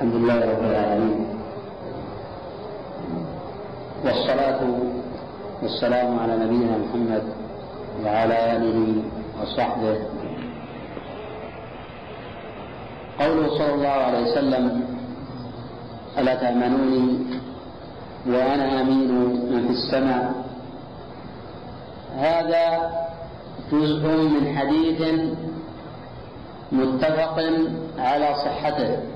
الحمد لله رب العالمين. والصلاة والسلام على نبينا محمد وعلى آله وصحبه. قوله صلى الله عليه وسلم ألا تأمنوني وأنا أمين من في السماء. هذا جزء من حديث متفق على صحته.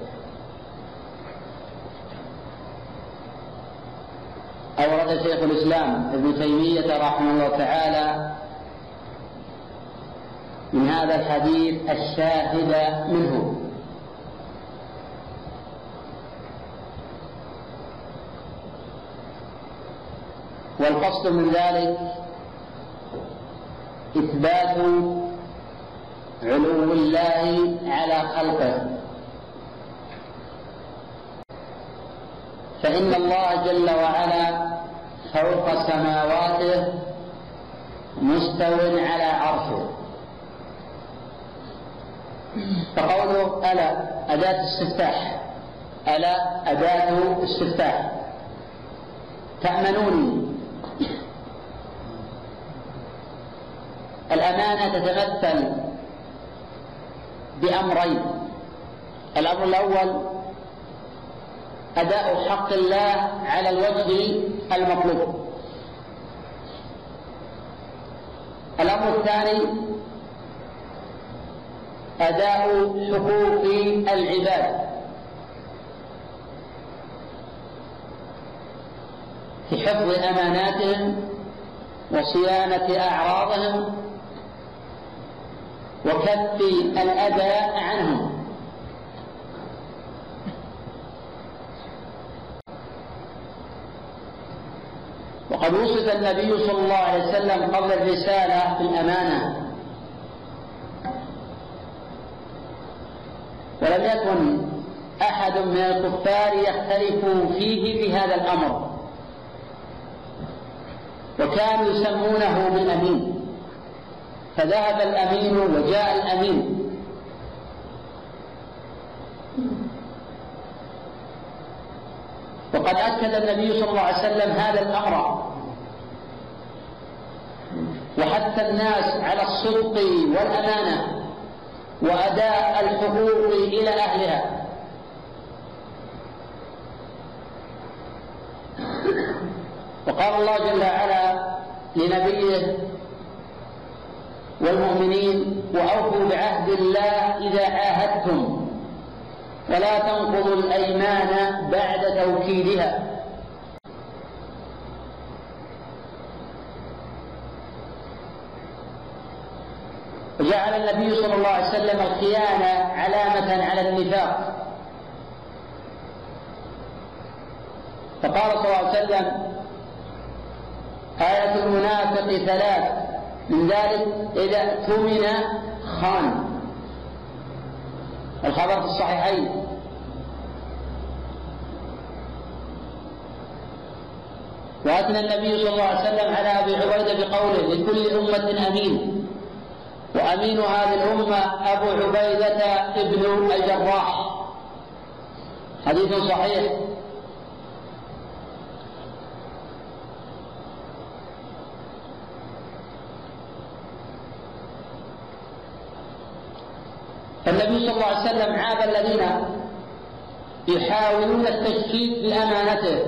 أورد شيخ الإسلام ابن تيمية رحمه الله تعالى من هذا الحديث الشاهد منه. والقصد من ذلك إثبات علو الله على خلقه. فإن الله جل وعلا فوق سماواته مستو على عرشه. فقوله ألا أداة استفتاح. ألا أداة استفتاح. تأمنوني الأمانة تتمثل بأمرين. الأمر الأول أداء حق الله على الوجه المطلوب. الأمر الثاني أداء حقوق العباد. في حفظ أماناتهم وصيانة أعراضهم وكف الأذى عنهم. وقد وصف النبي صلى الله عليه وسلم قبل الرسالة بالأمانة ولم يكن أحد من الكفار يختلف فيه في هذا الأمر. وكانوا يسمونه بالأمين. فذهب الأمين وجاء الأمين. وقد أكد النبي صلى الله عليه وسلم هذا الأمر. وحث الناس على الصدق والأمانة وأداء الحقوق إلى أهلها. وقال الله جل وعلا لنبيه والمؤمنين وأوفوا بعهد الله إذا عاهدتم. ولا تنقضوا الأيمان بعد توكيدها. وجعل النبي صلى الله عليه وسلم الخيانة علامة على النفاق. فقال صلى الله عليه وسلم آية المنافق ثلاث. من ذلك إذا اؤتمن خان. الخبر في الصحيحين. وأثنى النبي صلى الله عليه وسلم على أبي عبيدة بقوله لكل أمة أمين. وأمين هذه الأمة أبو عبيدة ابن الجراح. حديث صحيح فالنبي صلى الله عليه وسلم عاب الذين يحاولون التشكيك بأمانته.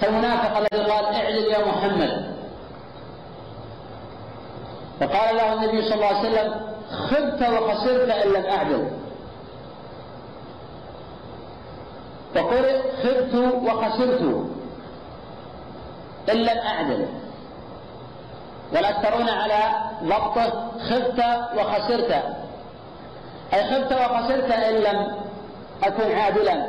كالمنافق الذي قال اعدل يا محمد. فقال له النبي صلى الله عليه وسلم خبت وخسرت إن لم أعدل. وقرئ خبت وخسرت إن لم أعدل. والاكثرون على ضبطه خبت وخسرت. اي خبت وخسرت إن لم أكن عادلا.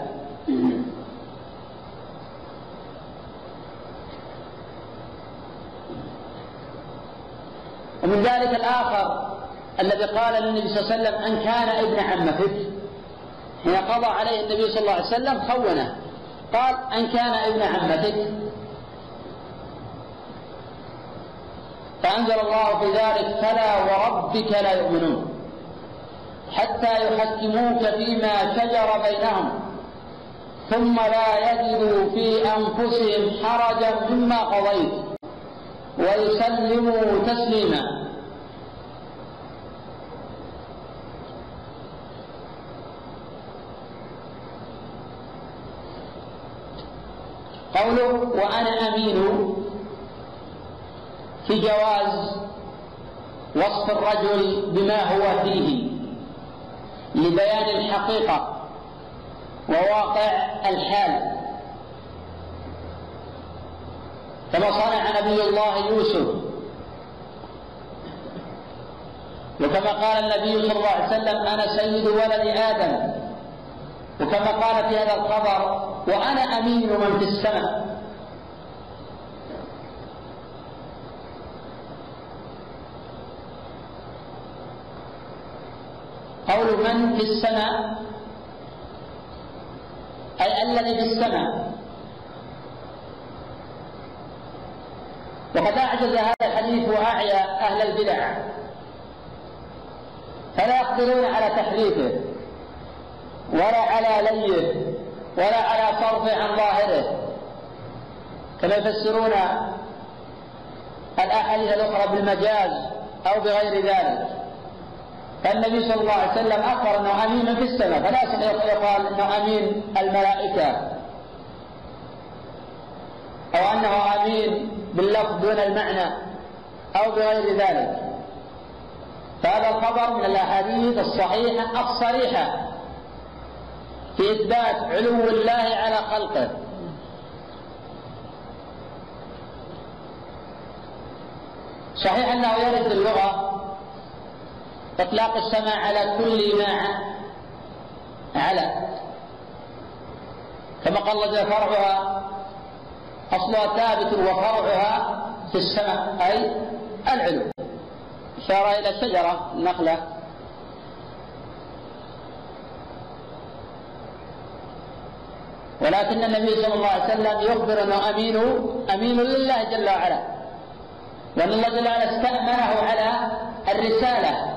ومن ذلك الآخر الذي قال للنبي صلى الله عليه وسلم أن كان ابن عمتك. حين قضى عليه النبي صلى الله عليه وسلم خونه. قال أن كان ابن عمتك. فأنزل الله في ذلك فلا وربك لا يؤمنون. حتى يحكموك فيما شجر بينهم ثم لا يجدوا في أنفسهم حرجا مما قضيت ويسلموا تسليما. قوله وأنا أمين في جواز وصف الرجل بما هو فيه. لبيان الحقيقة وواقع الحال. كما صنع نبي الله يوسف. وكما قال النبي صلى الله عليه وسلم أنا سيد ولد آدم. وكما قال في هذا الخبر وأنا أمين من في السماء. قول من في السماء؟ أي الذي في السماء. وقد أعجز هذا الحديث وأعيا أهل البدع. فلا يقدرون على تحريفه ولا على ليه ولا على صرفه عن ظاهره. كما يفسرون الأحاديث الأخرى بالمجاز أو بغير ذلك. فالنبي صلى الله عليه وسلم أخبر أنه أمين في السماء فلا يقال أنه أمين الملائكة. أو أنه أمين باللفظ دون المعنى أو بغير ذلك. فهذا الخبر من الأحاديث الصحيحة الصريحة في إثبات علو الله على خلقه. صحيح أنه يرد اللغة إطلاق السماء على كل ما على. كما قال الله فرعها أصلها ثابت وفرعها في السماء أي العلو. إشارة إلى الشجرة النخلة. ولكن النبي صلى الله عليه وسلم يخبر أنه أمين أمين لله جل وعلا. وأن الله جل وعلا استأمنه على الرسالة.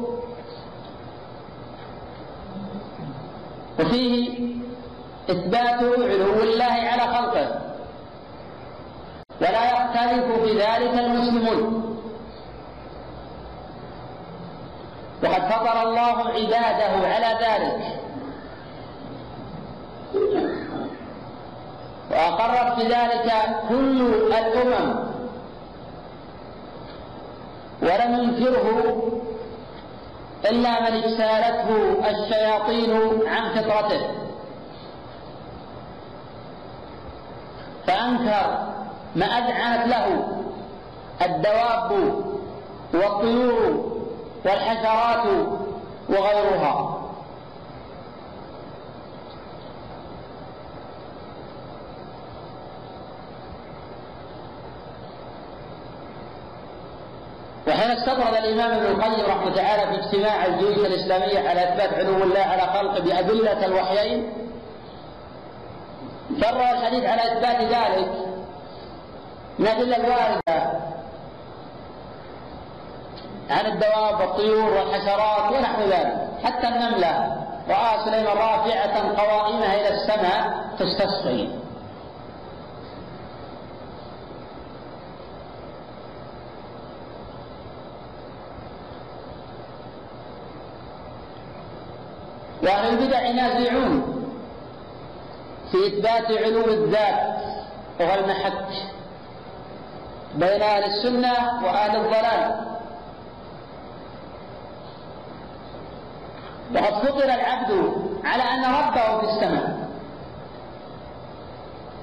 وفيه إثبات علو الله على خلقه. ولا يختلف بذلك المسلمون. وقد فطر الله عباده على ذلك. وأقرت بذلك كل الأمم. ولم ينكره إلا من اجتالته الشياطين عن فطرته. فأنكر ما أذعنت له الدواب والطيور والحشرات وغيرها. وحين استطرد الإمام ابن القيم رحمه تعالى في اجتماع الجيوش الإسلامية على إثبات علو الله على خلقه بأدلة الوحيين كرر الحديث على إثبات ذلك. من الادله الواردة عن الدواب والطيور والحشرات ونحو ذلك. حتى النملة رأى سليمان رافعة قوائمها إلى السماء تستسقي. وأهل البدع نازعون في إثبات علو الذات وهو المحك بين أهل السنة وأهل الضلال. وقد فطر العبد على أن ربه في السماء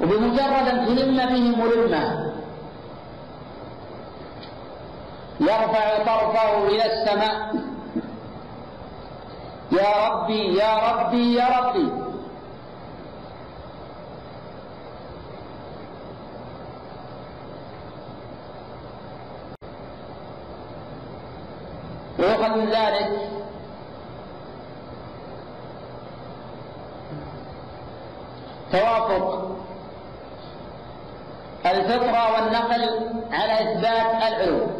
وبمجرد أن تلم به ملمة يرفع طرفه إلى السماء. يا ربي يا ربي يا ربي. ويؤخذ من ذلك. توافق. الفطرة والنقل على إثبات العلو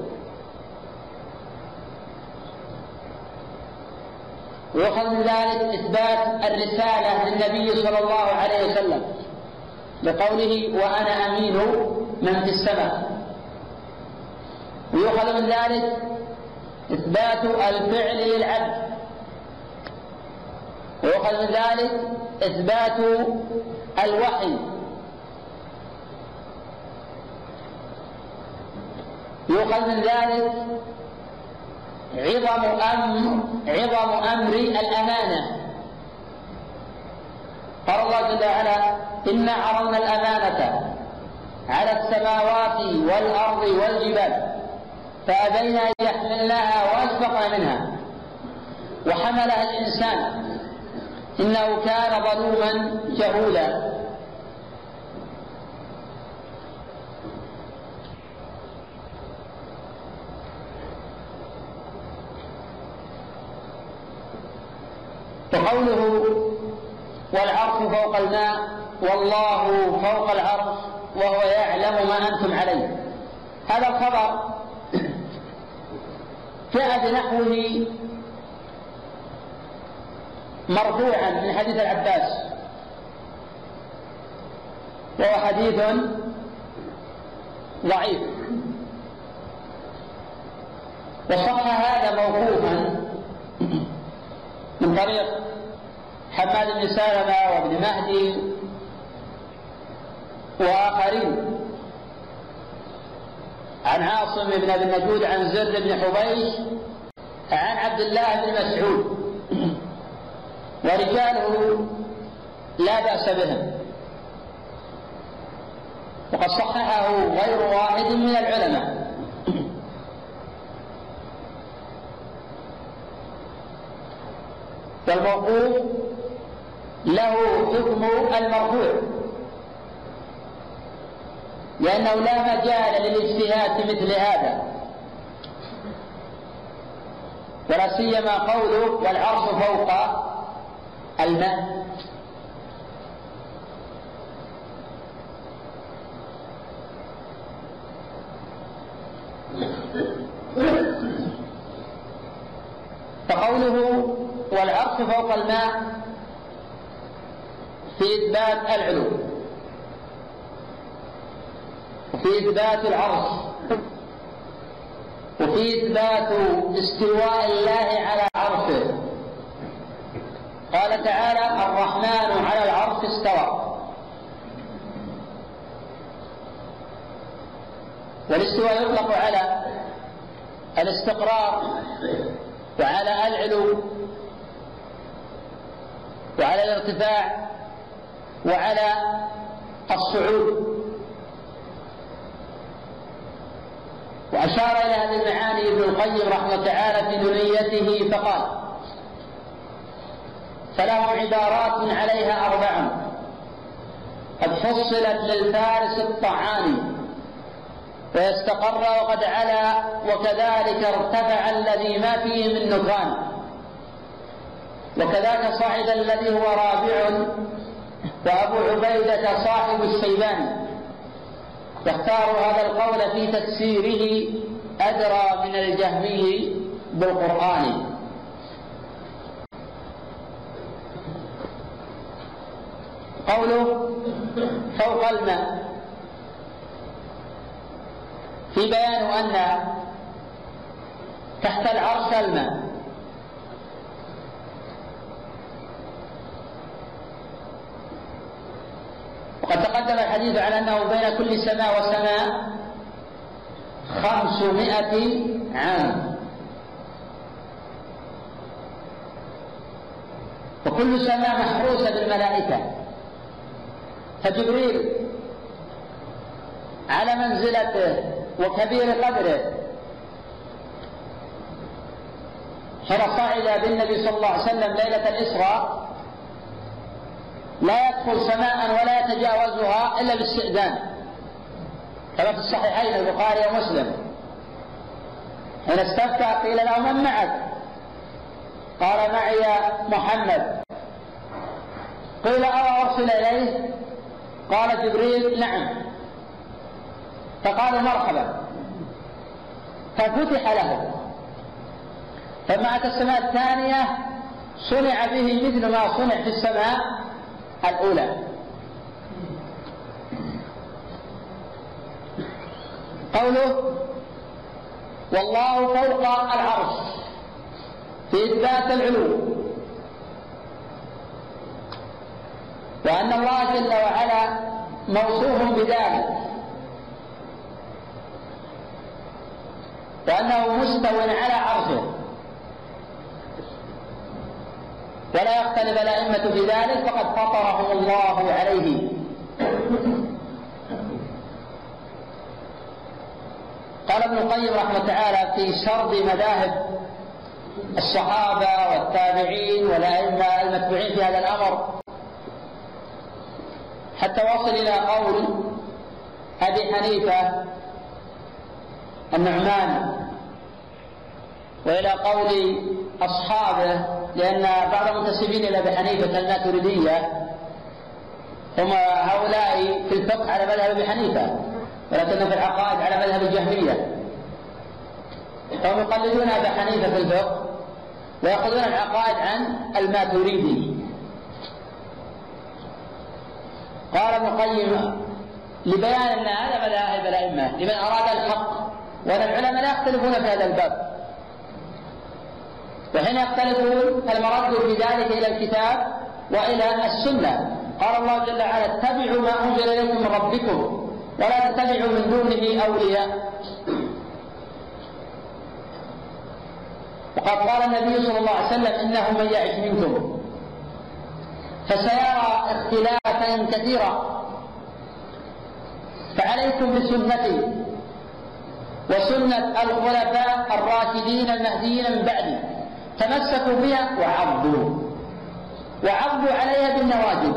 ويؤخذ من ذلك إثبات الرسالة للنبي صلى الله عليه وسلم لقوله وأنا أمين من في السماء. ويؤخذ من ذلك إثبات الفعل للعبد. ويؤخذ من ذلك إثبات الوحي. يؤخذ من ذلك عظم أمر عظم أمر الأمانة. قال الله جل وعلا إنا عرضنا الأمانة على السماوات والأرض والجبال فأبين أن يحملناها وأشفقن منها. وحملها الإنسان. إنه كان ظلوما جهولا. وقوله والعرش فوق الماء والله فوق العرش وهو يعلم ما أنتم عليه. هذا الخبر جاء بنحوه مرفوعا من حديث العباس. وهو حديث ضعيف. وصح هذا موقوفا من طريق حماد بن سلمة وابن مهدي وآخرين. عن عاصم بن أبي النجود عن زر بن حبيش عن عبد الله بن مسعود. ورجاله لا بأس بهم. وقد صححه غير واحد من العلماء. والموقوف له حكم المرفوع. لأنه لا مجال للاجتهاد في مثل هذا. ولا سيما قوله والعرش فوق الماء. فقوله والعرش فوق الماء في إثبات العلو وفي إثبات العرش وفي إثبات استواء الله على عرشه. قال تعالى الرحمن على العرش استوى. والاستواء يطلق على الاستقرار وعلى العلو وعلى الارتفاع وعلى الصعود. وأشار إلى هذه المعاني ابن القيم رحمه تعالى في دنيته فقال فله عبارات عليها أربع قد فصلت للفارس الطعام فيستقر وقد علا وكذلك ارتفع الذي ما فيه من نكران. وكذاك صعد الذي هو رابع وأبو عبيدة صاحب الشيبان. يختار هذا القول في تفسيره أدرى من الجهمي بالقرآن. قوله فوق الماء. في بيان أن تحت العرش الماء وقد تقدم الحديث على أنه بين كل سماء وسماء خمسمائة عام. وكل سماء محروسة بالملائكة. فجبريل على منزلته وكبير قدره حين صعد بالنبي صلى الله عليه وسلم ليلة الإسراء. لا يدخل سماء ولا يتجاوزها إلا باستئذان. كما في الصحيحين البخاري ومسلم. حين استفتى قيل له من معك؟ قال معي محمد. قيل أرى أرسل إليه؟ قال جبريل نعم. فقالوا مرحبا. ففتح له. فما أتى السماء الثانية صنع به مثل ما صنع في السماء الأولى. قوله والله فوق العرش في إثبات العلو. وأن الله جل وعلا موصوف بذلك. وأنه مستو على عرشه ولا يختلف الأئمة في ذلك فقد فطرهم الله عليه. قال ابن القيم رحمه تعالى في سرد مذاهب الصحابة والتابعين والأئمة المتبوعين في هذا الأمر. حتى وصل إلى قول أبي حنيفة النعمان. وإلى قول أصحابه لأن بعض المنتسبين إلى أبي حنيفة الماتريدية هم هؤلاء في الفقه على مذهب أبي حنيفة ولكن في العقائد على مذهب الجهمية. فهم يقلدون أبا حنيفة في الفقه ويأخذون العقائد عن الماتريدي. قال ابن القيم لبيان أن هذا مذاهب الأئمة لمن أراد الحق. وان العلماء لا يختلفون في هذا الباب. وحين يختلفون فالمرد في ذلك إلى الكتاب وإلى السنة. قال الله جل وعلا اتبعوا ما أنزل إليكم من ربكم ولا تتبعوا من دونه أولياء. وقد قال النبي صلى الله عليه وسلم إنه من يعش منكم. فسيرى اختلافا كثيرا. فعليكم بسنتي وسنة الخلفاء الراشدين المهديين من بعدي. تمسكوا بها وعضوا. وعضوا عليها بالنواجذ.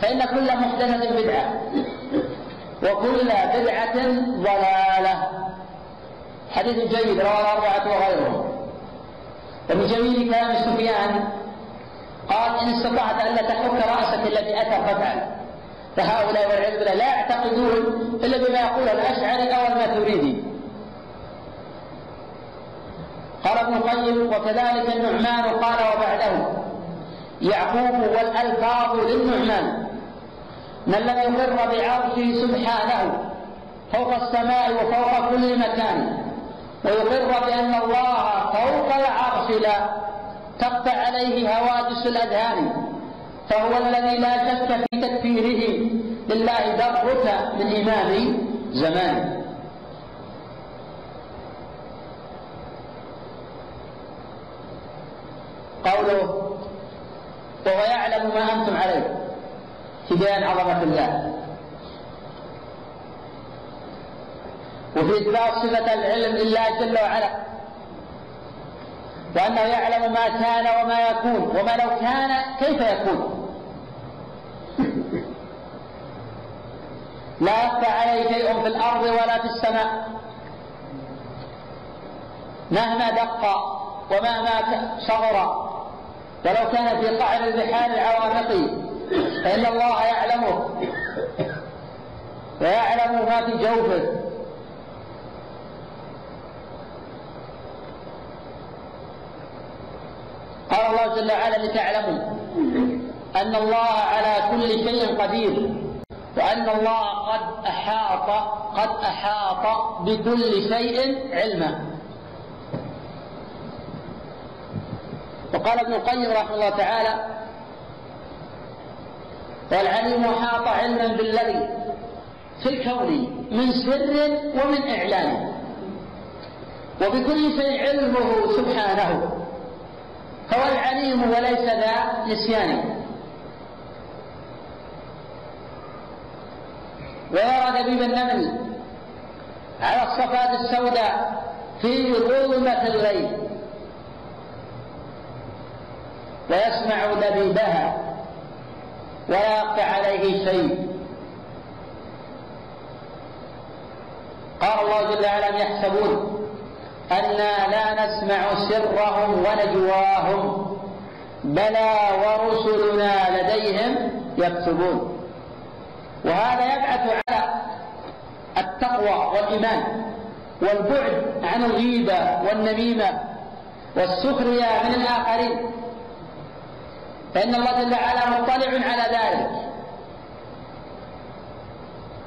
فإن كل محدثة بدعة. وكل بدعة ضلالة. حديث جيد رواه الأربعة وغيرهم ومن جميل كلام سفيان قال إن استطعت ألا تحك رأسك الذي أتى فافعل. فهؤلاء والعياذ لا يعتقدون إلا بما يقول الأشعري أو الماتريدي قال ابن القيم وكذلك النعمان قال وبعده يعقوب والألفاظ للنعمان من لم يقر بعرشه سبحانه فوق السماء وفوق كل مكان ويقر بأن الله فوق العرش لا تخفى عليه هواجس الأذهان. فهو الذي لا شك في تكفيره لله درك من إمام زمان. قوله وهو يعلم ما أنتم عليه في بيان عظمة الله. وفي إثبات صفة العلم لله جل وعلا وأنه يعلم ما كان وما يكون وما لو كان كيف يكون. لا يخفى عليه شيء في الأرض ولا في السماء. مهما دق ومهما صغر ولو كان في قعر البحار العوامق فإن الله يعلمه. ويعلم ما في جوفه. قال الله جل وعلا لتعلموا أن الله على كل شيء قدير. وأن الله قد أحاط قد أحاط بكل شيء علما. وقال ابن القيم رحمه الله تعالى والعليم أحاط علما بالذي في الكون من سر ومن إعلان. وبكل شيء علمه سبحانه. فهو العليم وليس ذا نسيان. ويرى دبيب النمل على الصفات السوداء في ظلمة الليل. ويسمع دبيبها ولا عليه شيء. قال الله جل وعلا يحسبون أنا لا نسمع سرهم ونجواهم بلى ورسلنا لديهم يكتبون. وهذا يبعث على التقوى والإيمان والبعد عن الغيبة والنميمة والسخرية من الآخرين. فإن الله جل وعلا مطلع على ذلك.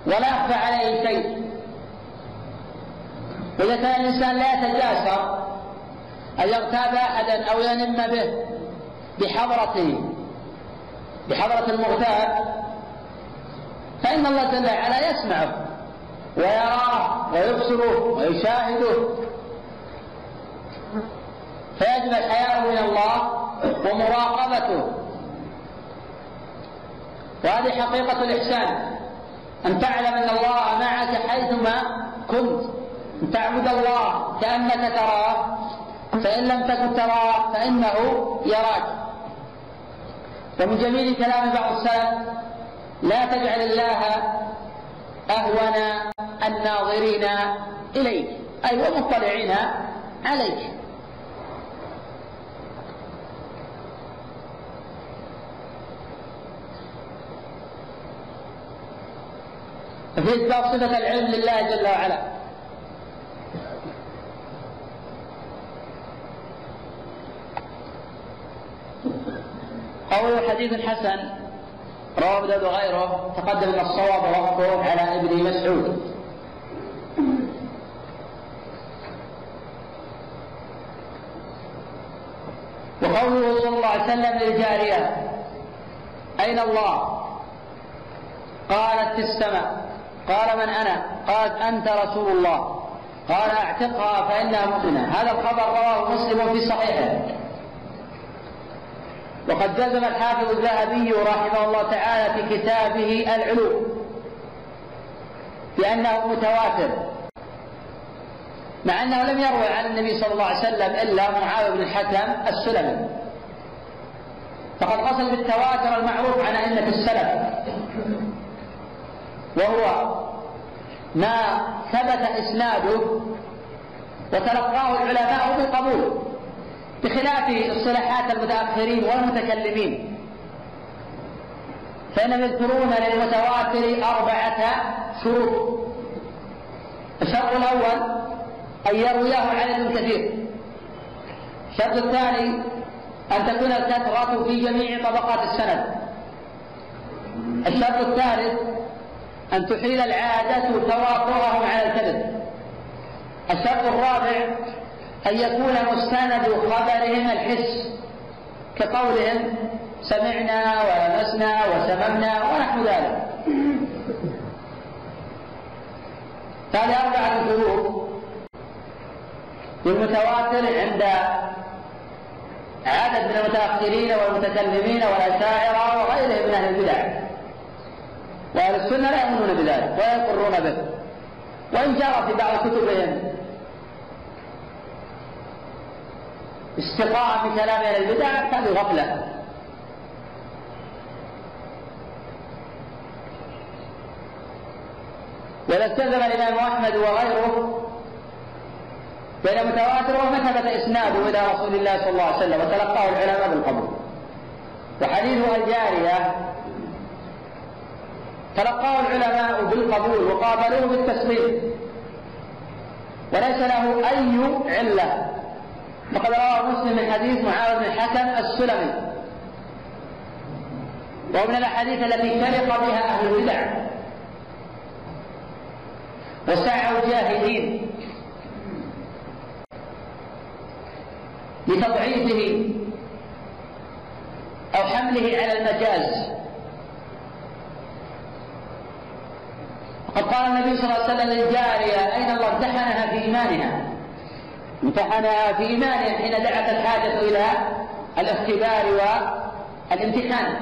ولا يخفى عليه شيء. وإذا كان الإنسان لا يتجاسر أن يغتاب أحدا أو ينم به بحضرته بحضرة المغتاب فإن الله جل وعلا يسمعه ويراه ويبصره ويشاهده فيجب الحياء من الله ومراقبته. وهذه حقيقة الإحسان. أن تعلم أن الله معك حيثما كنت. أن تعبد الله كأنك تراه. فإن لم تكن تراه فإنه يراك. ومن جميل كلام بعض السلف لا تجعل الله أهون الناظرين إليك. أي والمطلعين عليك. ففي إثبات صفة العلم لله جل وعلا. قوله حديث حسن. رواه أبو داود وغيره تقدم أن الصواب وقفه على ابن مسعود. وقوله صلى الله عليه وسلم للجارية أين الله؟ قالت في السماء. قال من أنا؟ قالت أنت رسول الله. قال أعتقها فإنها مؤمنة. هذا الخبر رواه مسلم في صحيحه. وقد جزم الحافظ الذهبي رحمه الله تعالى في كتابه العلوم بأنه متواتر مع أنه لم يروي عن النبي صلى الله عليه وسلم إلا معاوية بن الحكم السلمي. فقد قصد بالتواتر المعروف عن أئمة السلف وهو ما ثبت إسناده وتلقاه العلماء بالقبول بخلاف اصطلاحات المتأخرين والمتكلمين. فإنهم يذكرون للمتواتر أربعة شروط. الشرط الأول أن يرويه عدد كثير. الشرط الثاني أن تكون الكثرة في جميع طبقات السند. الشرط الثالث أن تحيل العادة توافرهم على الكذب. الشرط الرابع أن يكون مستند خبرهم الحس كقولهم سمعنا ولمسنا وسممنا ونحو ذلك. هذه أربعة شروط للمتواتر عند عدد من المتأخرين والمتكلمين والأشاعرة وغيرهم من أهل البدع. وأهل السنة لا يؤمنون بذلك ولا يقرون به. وإن جرى في بعض كتبهم استقاء بكلام أهل البدع هذه غفلة. وإذا استخدم الإمام أحمد وغيره بين متواتر وما ثبت إسناده إلى رسول الله صلى الله عليه وسلم وتلقاه العلماء بالقبول وحديث الجارية تلقاه العلماء بالقبول وقابلوه بالتسليم. وليس له أي علة. فقد رواه مسلم من حديث معاوية بن الحكم السلمي. وهو من الأحاديث التي فرق بها أهل البدع. وسعوا جاهدين لتضعيفه أو حمله على المجاز. وقد قال النبي صلى الله عليه وسلم للجارية أين الله؟ امتحنها في إيمانها. امتحنها في إيمانها حين دعت الحاجة إلى الاختبار والامتحان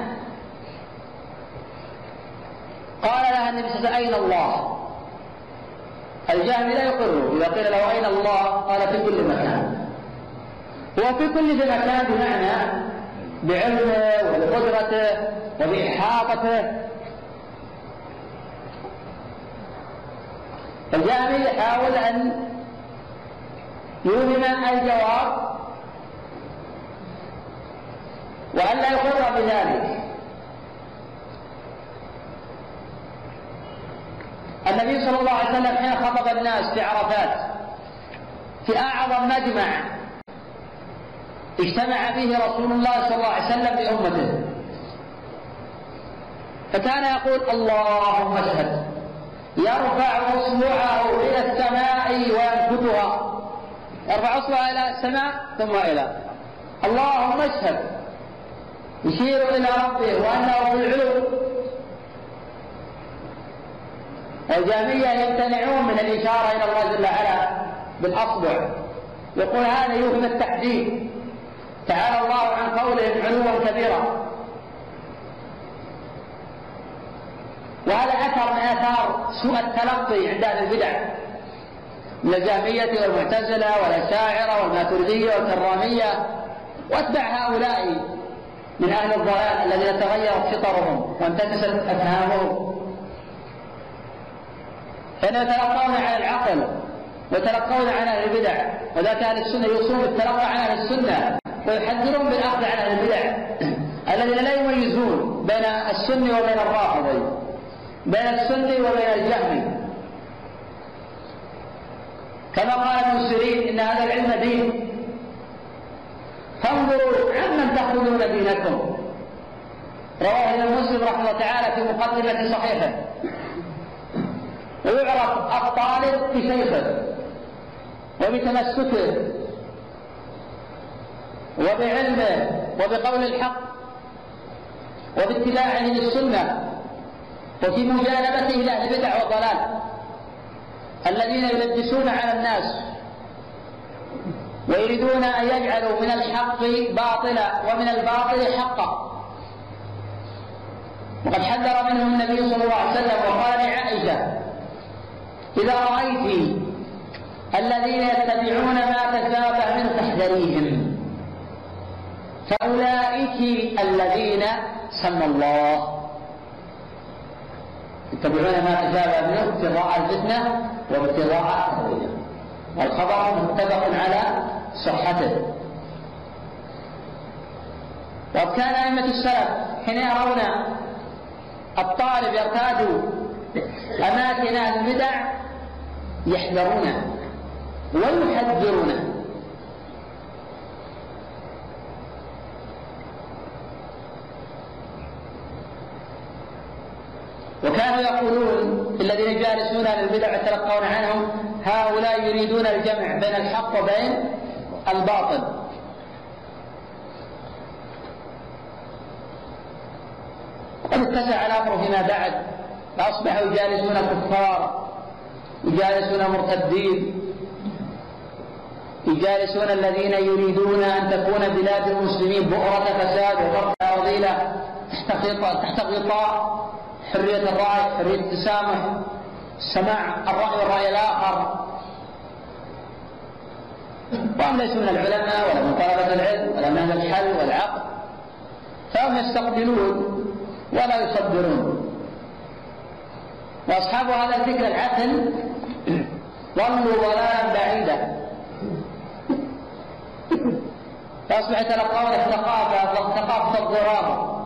قال لها النبي صلى الله عليه وسلم أين الله؟ الجاهل لا يقر إذا قيل له أين الله؟ قال في كل مكان هو في كل مكان بمعنى بعلمه وبقدرته وبإحاطته الجامي يحاول أن يوهم الجواب وأن لا يقر بذلك. النبي صلى الله عليه وسلم حين خطب الناس في عرفات في أعظم مجمع اجتمع فيه رسول الله صلى الله عليه وسلم بأمته فكان يقول اللهم اشهد يرفع اصبعه إلى السماء وينكتها يرفع اصبعه إلى السماء ثم إلى. اللهم اشهد. يشير إلى ربه وانه في العلو والجامية يمتنعون من الإشارة إلى الله جل وعلا بالأصبع. يقول هذا يوهم التحديد. تعالى الله عن قولهم علوا كبيرا. وهذا أثر من آثار سوء التلقي عند أهل البدع. من الجهمية والمعتزلة والأشاعرة والماتريدية والكرامية. وأتبع هؤلاء من أهل الضلال الذين تغيرت فطرهم وانتكست أفهامهم. فإنهم يتلقون عن العقل ويتلقون عن أهل البدع وذاك أهل السنة يوصون بالتلقى عن أهل السنة ويحذرون بالأخذ عن أهل البدع. الذين لا يميزون بين السني وبين الرافضي بين السني وبين الجهمي. كما قال ابن سيرين إن هذا العلم دين. فانظروا عمن تأخذون دينكم. رواه الإمام مسلم رحمه الله تعالى في مقدمة صحيحة. ويعرف الطالب بشيخه وبتمسكه وبعلمه وبقول الحق وباتباعه للسنة وفي مجانبته لأهل البدع والضلال الذين يلبسون على الناس ويريدون أن يجعلوا من الحق باطلا ومن الباطل حقا. وقد حذر منهم النبي صلى الله عليه وسلم وقال لعائشه إذا رأيت الذين يتبعون ما تشابه من تحذريهم فأولئك الذين سمى الله يتبعون ما تشابه منه ابتغاء الفتنة وابتغاء تأويله والخبر متفق على صحته. وكان أئمة السلف حين يرون الطالب يرتاد أماكن البدع يحذرونه ويحذرونه. وكانوا يقولون الذين يجالسون البدع يتلقون عنهم هؤلاء يريدون الجمع بين الحق وبين الباطل. قد اتسع الأمر فيما بعد فأصبحوا يجالسون كفار يجالسون مرتدين يجالسون الذين يريدون أن تكون بلاد المسلمين بؤرة فساد وفرق رذيلة تحت غطاء. حرية الرأي حرية التسامح سماع الرأي والرأي الآخر وهم ليسوا من العلماء ولا من طلبة العلم ولا من أهل الحل والعقل. فهم يستقبلون ولا يصدرون. وأصحاب هذا الفكر العقل ضلوا ضلالا بعيدا. فأصبح يتلقون الثقافة ثقافة الضرار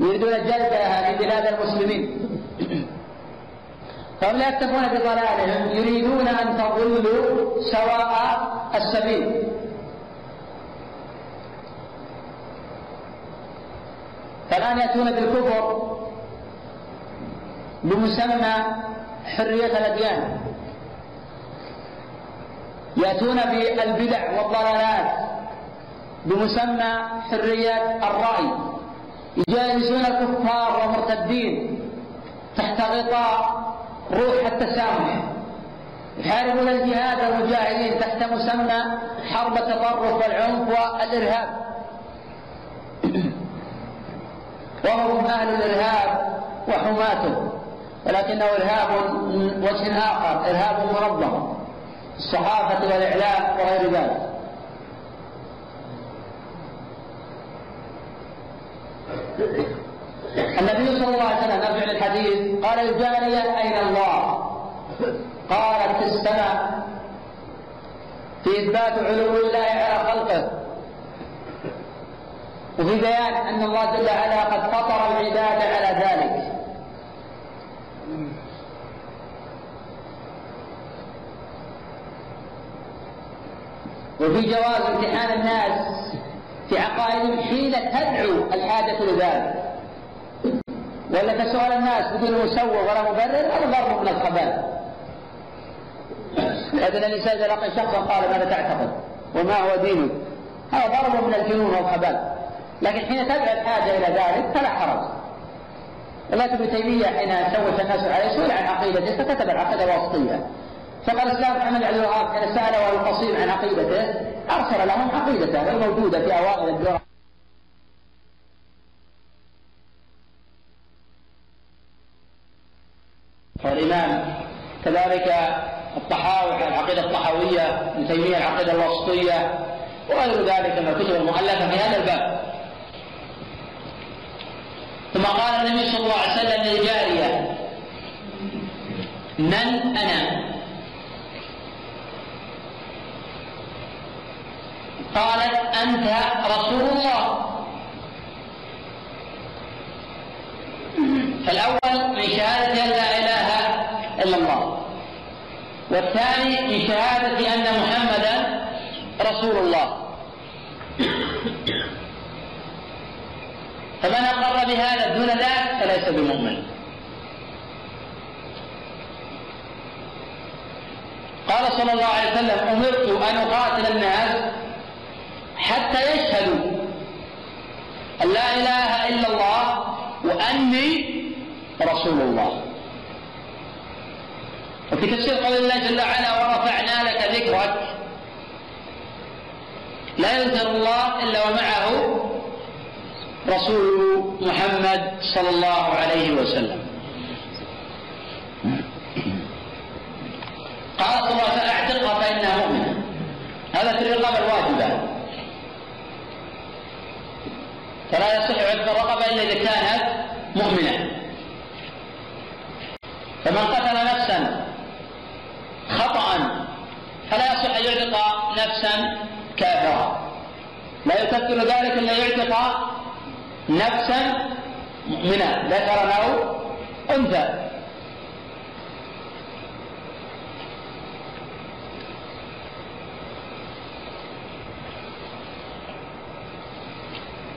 يريدون جلبها لبلاد المسلمين. فهم لا يكتفون بضلالهم يريدون أن تضلوا سواء السبيل. فالآن يأتون بالكفر بمسمى حرية الأديان. يأتون بالبدع والضلالات بمسمى حرية الرأي. يجالسون كفار ومرتدين تحت غطاء روح التسامح. يحاربون الجهاد والمجاهدين تحت مسمى حرب التطرف والعنف والإرهاب. وهم أهل الإرهاب وحماته ولكنه إرهاب من وجه آخر إرهاب منظم الصحافة والإعلام وغير ذلك. النبي صلى الله عليه وسلم نرجع للحديث قال الجارية أين الله؟ قالت في السماء في إثبات علو الله على خلقه. وفي بيان أن الله جل وعلا قد فطر العباد على ذلك. وفي جواز امتحان الناس في عقائدهم حين تدعو الحاجة لذلك. ولا كسؤال الناس بدون مسوغ ولا مبرر هذا ضرب من الخبال لكن الانسان اذا لقي شخصا قال ماذا تعتقد؟ وما هو دينك؟ هذا ضرب من الجنون والخبال لكن حين تدعو الحاجة إلى ذلك فلا حرج. ولكن ابن تيمية حين شوش الناس عليه سئل عن عقيدته فكتب العقيدة الوسطيه فقال الاسلام محمد عبد الوهاب حين ساله القصير عن عقيدته أرسل لهم عقيدته الموجودة في أوائل الدراسه والإمام كذلك الطحاوي العقيدة الطحاوية ابن تيمية العقيدة الوسطية وغير ذلك من الكتب المؤلفة في هذا الباب. ثم قال النبي صلى الله عليه وسلم للجارية من أنا؟ قالت أنت رسول الله. فالأول من شهادة لا إله إلا الله. والثاني من شهادة أن محمدا رسول الله. فمن أقر بهذا دون ذلك فليس بمؤمن. قال صلى الله عليه وسلم أمرت أن أقاتل الناس حتى يشهدوا أن لا إله إلا الله وأني رسول الله. وفي تفسير قول الله جل وعلا ورفعنا لك ذكرك. لا يذكر الله إلا ومعه رسول محمد صلى الله عليه وسلم. قال الله عليه وسلم فلا يصح عتق الرقبة إلا إذا كانت مؤمنة. فمن قتل نفسا خطأ فلا يصح أن يعتق نفسا كافرة لا يكفر ذلك إلا يعتق نفسا مؤمنة ذكرا أو أنثى.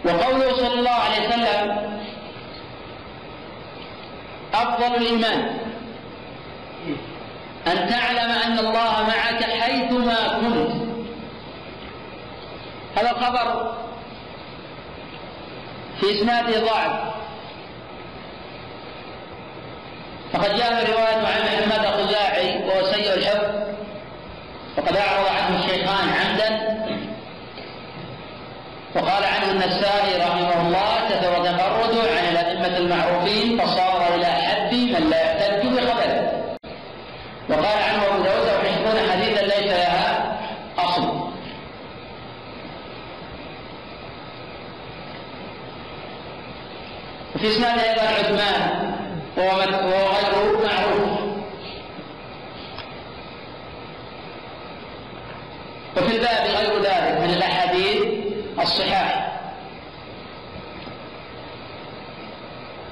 وقوله صلى الله عليه وسلم أفضل الإيمان. أن تعلم أن الله معك حيثما كنت. هذا الخبر في إسناده ضعف. فقد جاء رواية عن محمد الخزاعي وهو سيء الحفظ وقد أعرض عنه الشيخان عمدا. وقال عنه النسائي رحمه الله كثر تفرد عن الأئمة المعروفين فصار إلى حد من لا يحتج بخبره. وقال عنه أبو داود ويحبون حديثا ليس لها أصل. وفي إسناد أيضا عثمان وهو غير معروف. وفي الباب غير ذلك من الأحاديث الصحاح.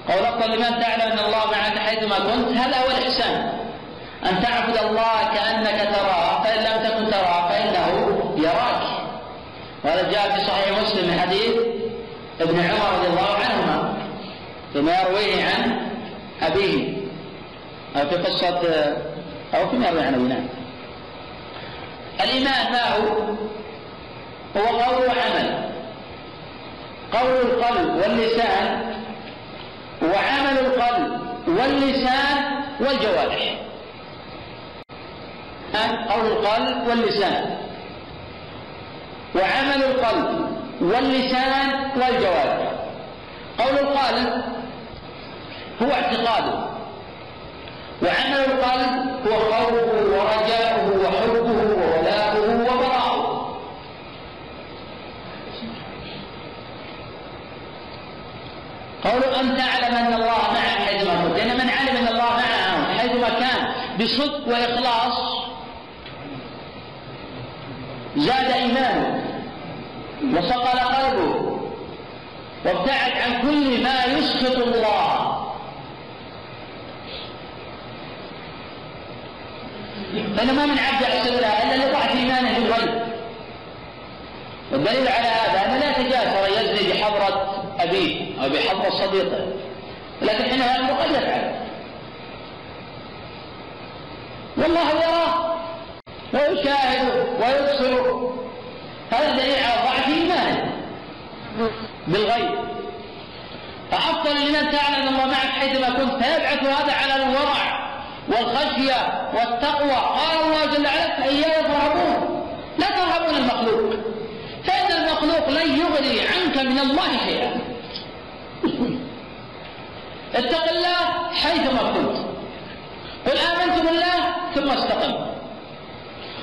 قول لمن تعلم أن الله معك حيثما كنت هذا هو الإحسان. أن تعبد الله كأنك تراه فإن لم تكن تراه فإنه يراك. وهذا جاء في صحيح مسلم من حديث ابن عمر رضي الله عنهما فيما يرويه عن أبيه. أو في قصة أو فيما يروي عن أبيه الإيمان ما هو؟ هو قول وعمل قول القلب واللسان وعمل القلب واللسان والجوارح. قول القلب واللسان. وعمل القلب واللسان والجوارح. قول القلب هو اعتقاده. وعمل القلب هو خوفه ورجاؤه وحبه قولوا أن تعلم أن الله معك حيثما كنت. لأن من علم أن الله معه حيثما كان بصدق وإخلاص زاد إيمانه وصقل قلبه وابتعد عن كل ما يسخط الله. لأن ما من عبد يحصل إلا لضعف إيمانه بالغيب والدليل على هذا أنه لا يتجاسر يزني بحضرة أبيه. أو صديقة. لكن حين يأمر قد والله يراه ويشاهده ويبصره هذا دليل على ضعف إيمانه بالغيب. فأفضل لمن تعلم الله معك حيثما كنت. فيبعث هذا على الورع والخشية والتقوى. قال الله جل وعلا فإياي فارهبون. لا ترهبون المخلوق. فإن المخلوق لن يغني عنك من الله شيئا. اتق الله حيثما كنت. قل آمنت بالله ثم استقم.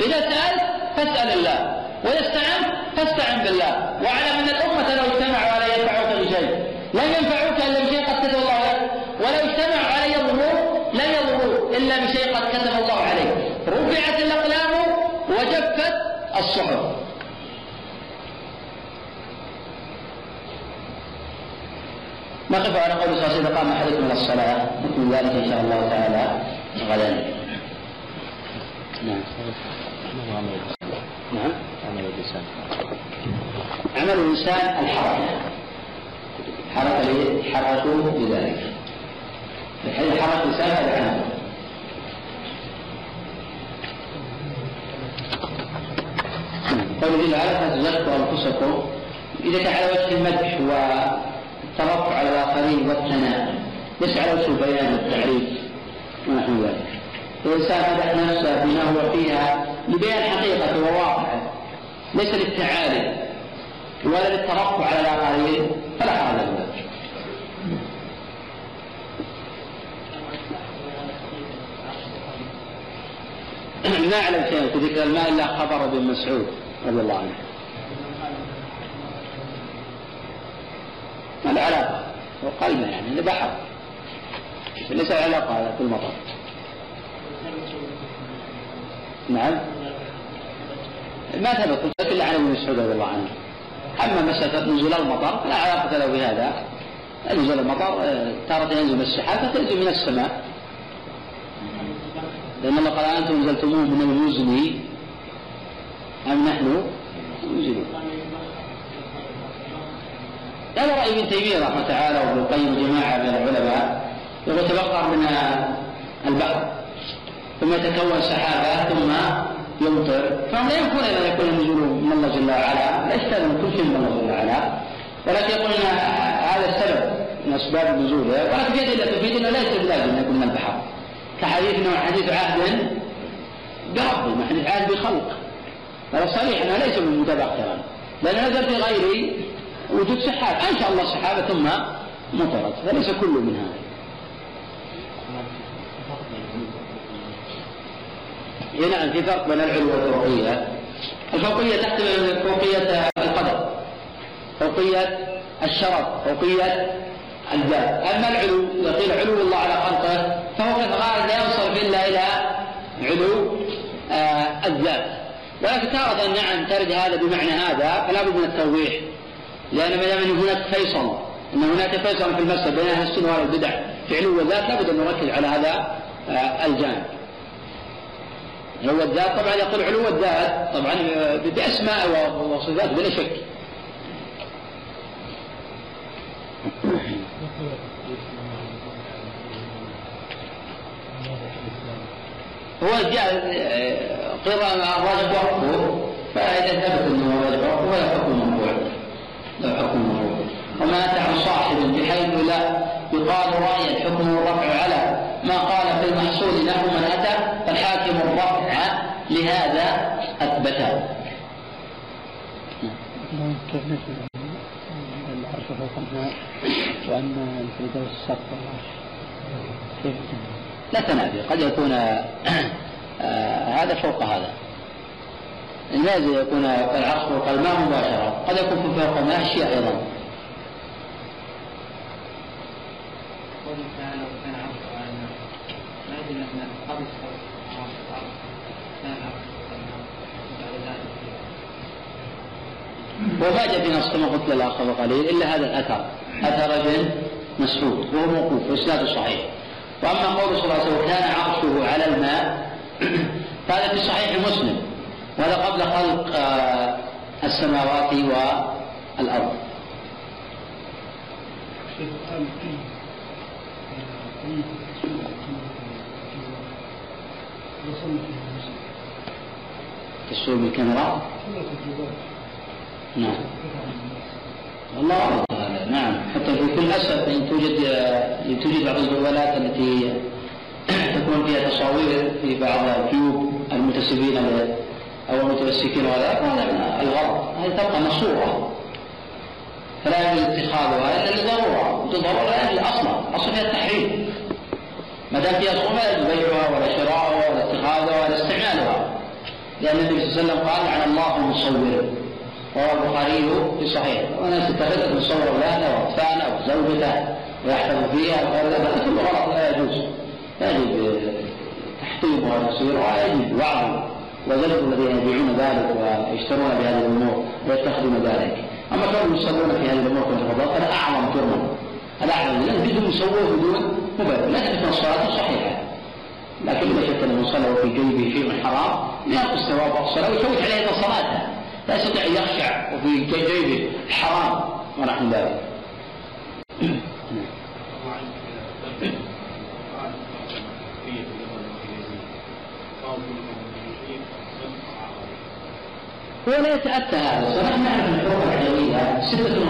إذا سألت فاسأل الله وإذا استعنت فاستعن بالله. واعلم أن الأمة لو اجتمعوا على ينفعوك بشيء. لن ينفعوك إلا بشيء قد كتب الله لك. ولو اجتمعوا على يضروك لن يضروك إلا بشيء قد كتب الله عليك. رفعت الأقلام وجفت الصحف. نقف على قول صلى الله عليه وسلم قام أحدكم إلى الصلاة؟ نكمل ذلك إن شاء الله تعالى غدا. نعم. نعم. عمل الإنسان. عمل الإنسان الحركة. حركة حركه بذلك. الحين حركة الإنسان هذا عمل قوله جل وعلا تزكوا أنفسكم. إذا كان على وجه المدح والترفع على الآخرين والثناء. ليس على وجه البيان والتعريف ونحو ذلك. الإنسان مدح نفسه بما هو فيها لبيان حقيقته وواقعه. ليس للتعالي ولا للترفع على الآخرين. فلا حرج ذلك ما أعلم شيء في ذكر الماء الا خبر ابن مسعود رضي الله عنه. ما له علاقه هو قلبه يعني بحر. ليس علاقه هذا في المطر نعم. ما ثبت قلت الا عن ابن مسعود رضي الله عنه. أما مسألة نزول المطر فلا علاقه له بهذا نزول المطر آه، تارة ينزل من السحاب فتنزل من السماء. لأن الله قال أنتم أنزلتموه من المزن. أم نحن منزلون هذا رأي ابن تيمية رحمه تعالى وابن القيم وجماعة من العلماء يقول تبقى من البحر ثم يتكون سحابة ثم يمطر فهم لا يمكن أن يكون النزول من الله جل وعلا لا يستلزم كل شيء من الله جل وعلا. ولكن يقول هذا السبب من أسباب النزول ولكن في أدلة تفيد أنه ليس بلازم أن يكون من البحر. كحديث أنه حديث عهد بربه حديث عهد بخلق. هذا صريح أنه ليس من متبخترا لأن نزل في غير وجود سحاب. أنشأ الله سحابة ثم مطرت فليس كل من هذا. نعم في فرق بين العلو والفوقية. الفوقية تحتمل فوقية القدر. فوقية الشرف. فوقية الذات أما العلو إذا قيل علو الله على خلقه فهو في الغالب لا ينصرف إلا إلى علو آه الذات. ولكن تارة نعم ترد هذا بمعنى هذا فلا بد من التوضيح. لأن ما دام هناك فيصل أن هناك فيصل في المسألة بين أهل السنة والبدع في علو الذات لابد أن نركز على هذا آه الجانب. علو الذات طبعا يقول علو الذات طبعا آه، بأسماء وصفات بلا شك. هو جاء قيل الراجح وقفه فإذا ثبت أنه الراجح وقفه فلا حكم لا حكم مرفوع وما عن صاحب بحيث لا يقال رأيا حكمه الرفع على ما قال في المحصول له من أتى فالحاكم الرفع لهذا أثبته. العرش فوق الماء وأن الفردوس سقف العرش كيف لا تنافي قد يكون آه، هذا فوق هذا. لازم يكون العصف والقلماء مباشرة؟ قد يكون في فوقهما أشياء أيضا. وما جاء في نص كما قلت لها قبل قليل إلا هذا الأثر. أثر رجل مسعود وهو موقوف واسناده صحيح. وأما قول صلى الله عليه وسلم كان عرشه على الماء فهذا في صحيح مسلم. وهذا قبل خلق آه، السماوات والأرض. تصوير بالكاميرا؟ نعم. الله أعلم نعم. حتى في كل أسف إن توجد توجد بعض الجوالات التي تكون فيها تصاوير في بعض الجيوب المنتسبين أو المتمسكين ولا هذا الغرض هذه تبقى مصورة فلا يجوز اتخاذها إلا لضرورة ضرورة. لا أصلا. أصلا فيها التحريم. ما دام فيها صورة لا يجوز بيعها ولا شراؤها ولا اتخاذها ولا استعمالها. لأن النبي صلى الله عليه وسلم قال عن الله المصور. رواه البخاري في صحيح. وناس تتخذ مصور اولادها واطفالها وزوجته ويحفظ فيها وغير ذلك كله غلط. لا يجوز. يجب تحطيمها وتصويرها يجب وعظ وزجر الذين يبيعون ذلك ويشترون بهذه الأمور ويتخذون ذلك. أما كانوا يصلون في هذه الأمور كما هذا أعظم جرما. هذا أعظم لأن بدون مصور بدون مبرر لا تكون الصلاة صحيحة. لكن لا شك أن صلى وفي جيبه شيء حرام ينقص ثواب الصلاة ويفوت عليه صلاته لا يستطيع أن يخشع وفي جيبه حرام ونحن ذلك. ولا يتأتى. هذا نحن نعرف الحروف العربية. ستة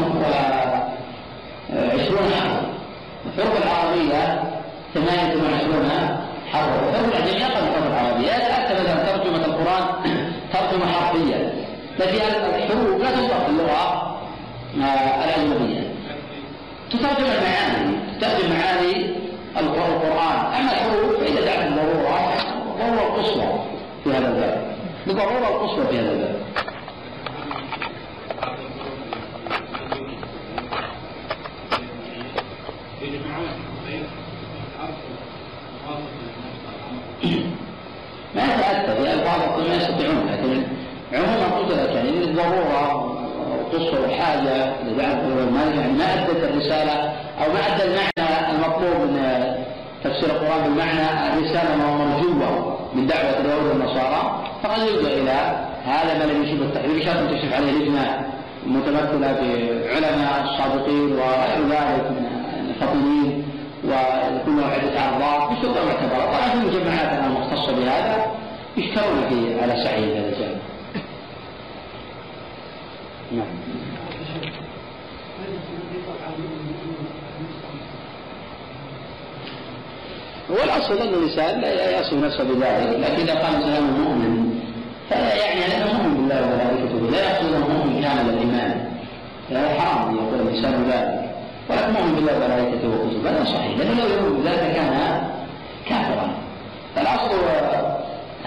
وعشرون حرف الحروف العربية ثمانية وعشرون حرف الحروف العجمية أقل الحروف العربية. يتأتى مثلا ترجمة القرآن ترجمة حرفية ففي الحروف لا تصدر في اللغة آه، الأجنبية. تترجم المعاني تترجم معاني القرآن. أما الحروف فإذا دعت الضرورة ضرورة القصوى في هذا الباب. بضرورة القصوى في هذا الباب. ما يتأثر في ألفاظ ما يستطيعون لكن عموما قلت لك يعني للضروره قصه وحاجه لبعض يعني ما أدت الرسالة أو ما أدى المعنى المطلوب من تفسير القرآن بالمعنى الرسالة مرجوه من دعوة اليهود والنصارى فقد يلجا إلى هذا ما لم يشبه التحرير شرط تشرف عليه لجنه متمثله بعلماء الصادقين وغير ذلك من الفاطميين ويكون عده اعضاء بشروط معتبره طبعا في مجمعات المختصه بهذا يشترون في على سعي هذا الجانب. نعم. والأصل أن الإنسان لا يصف نفسه بذلك لكن إذا قال الإنسان مؤمن فلا يعني أنه مؤمن بالله وملائكته لا يقصد أنه مؤمن كامل الإيمان. هذا حرام يقول الإنسان ذلك. ولكن مؤمن بالله وملائكته وكتبه هذا صحيح. لأنه لو يؤمن بذلك كان كافرا. فالأصل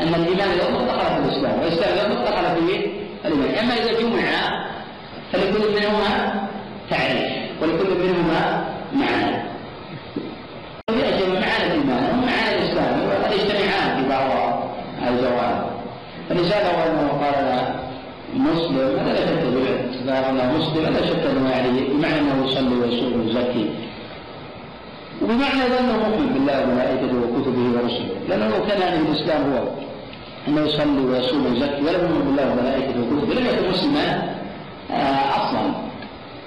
أن الإيمان إذا دخل في الإسلام والإسلام إذا دخل في الإيمان. أما إذا جمع فلكل منهما تعريف ولكل منهما معنى. ويأتي معاني الإيمان ومعاني الإسلام وقد يجتمعان في بعض الجوانب فالإنسان لو أنه قال مسلم هذا لا شك باعتبار أنه مسلم لا شك أنه يعني بمعنى أنه يصلي ويصوم ويزكي. وبمعنى أنه مؤمن بالله وملائكته وكتبه ورسله. لأنه لو كان يعني الإسلام هو أنه يصلي ويصوم ويزكي ولم يؤمن بالله وملائكته وكتبه لم يكن مسلما آه، أصلا.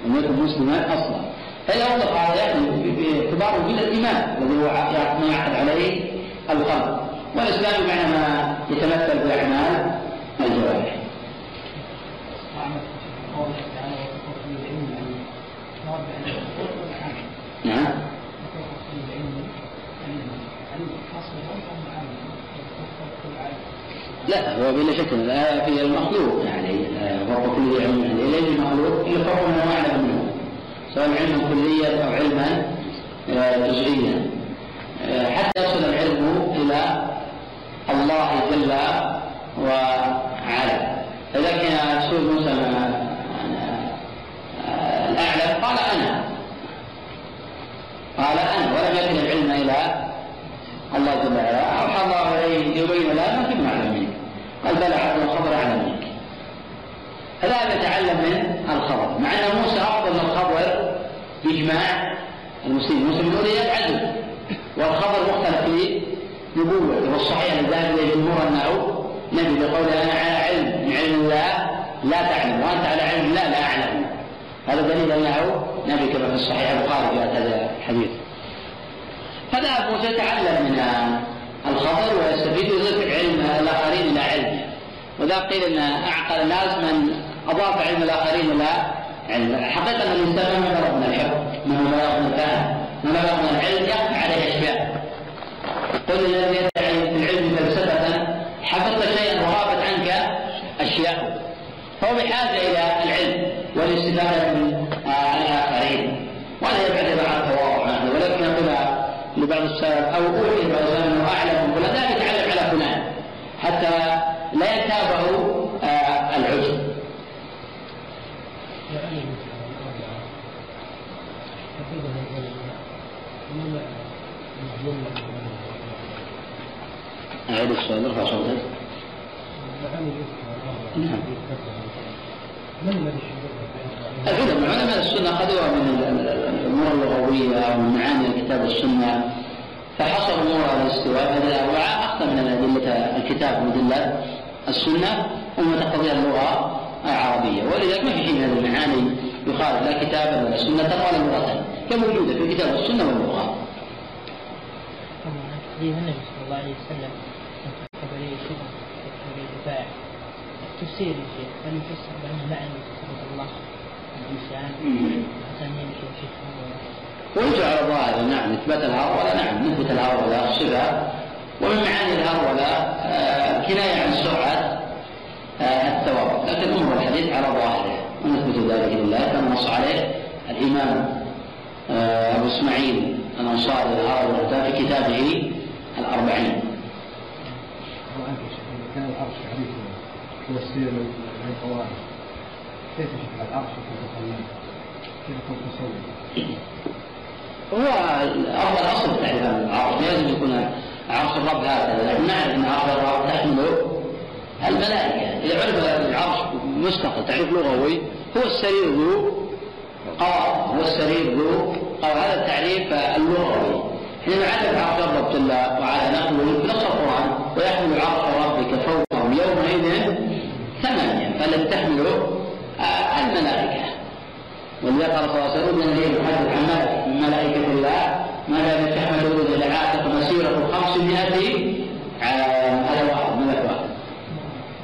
لم يكن مسلما أصلا. فاذا وضع على يعني باعتبار وجود الإيمان الذي هو ما يعقد عليه القلب. والإسلام بمعنى ما يتمثل في أعمال الجوارح. نعم لا هو بلا شك الآية في المخلوق. يعني فوق كل علم. ليس المخلوق فوق ما يعلم منه سواء علما كليا أو علما آه، جزئيا آه، حتى يصل العلم إلى الله جل وعلا. كان رسول موسى قال أنا قال أنا ولم يكن العلم إلى الله جل وعلا. أوحى الله إليه ليبين له ما كنا نعلم منه قال بلى عبد الخبر أعلم منك فلا يتعلم من الخبر. مع أن موسى أفضل من الخبر بإجماع المسلمين. المسلمين يقول يبعد والخبر مختلف في نبوته والصحيح الذهب إلى جمهور أنه نبي بقوله أنا على علم. من علم الله لا تعلم. وأنت على علم لا لا أعلم. هذا دليل أنه نبي كما في الصحيح البخاري في هذا الحديث. فذهب موسى يتعلم من الخبر ويستفيد ويضيف علم الآخرين إلى علمه. وذا قيل أن أعقل الناس من أضاف علم الآخرين إلى علم حقيقة أن الإنسان ما بلغ من الحفظ ما بلغ من الفهم ما بلغ من العلم يخفى عليه أشياء. قل الذي يدعي في العلم فلسفة حفظت شيئا وغابت عنك أشياء فهو بحاجة إلى العلم والاستفادة من الآخرين وهذا يبعد عن التواضع ولكن يقول لبعض السلف أو أوحي بعض السلف أنه أعلم من فلان لا يتعلم على فلان حتى لا يتابه آه العجب أعيد السؤال ارفع صوتك. نعم. العلماء علماء السنة أخذوها من الأمور اللغوية أو من معاني الكتاب والسنة فحصر أمور الاستواء هذه الأربعة أخذ من أدلة الكتاب وأدلة السنة وما تقتضيها اللغة العربية ولذلك ما في شيء من هذه المعاني يخالف لا كتابا ولا سنة ولا لغة هي موجودة في الكتاب والسنة واللغة. حديث النبي صلى الله عليه وسلم قبل شبه قبل دفاع تفسير الشيخ هل يفسر بأنه لعن الله الإنسان عشان يمشي ويرجع على ظاهر نعم اثبات الهرولة نعم نثبت الهرولة صفة ومن معاني الهرولة آه كناية عن سرعة آه الثواب لكن أمر الحديث على ظاهره ونثبت ذلك لله كما نص عليه الإمام آه أبو إسماعيل الأنصاري الهرولة في كتابه الاربعين. كان العرش كيف العرش كيف كيف هو افضل اصل تعريف العرش. لازم يكون عرش الرب هكذا نعرف إن عرش الرب تحمله الملائكة اذا عرف العرش مستقل تعريف لغوي هو السرير ذو قرار هو السرير ذو قرار هذا التعريف اللغوي. حينما عرف عرش الرب جل في نص القرآن ويحمل عرش ربك فوقهم يومئذ ثمانية فلن تحمله الملائكة. ولذلك قال صلى الله عليه وسلم إن يحدث عن ملك من ملائكة الله ما دام تحمل إلى العاتق مسيرة 500 عام. هذا واحد ملك واحد.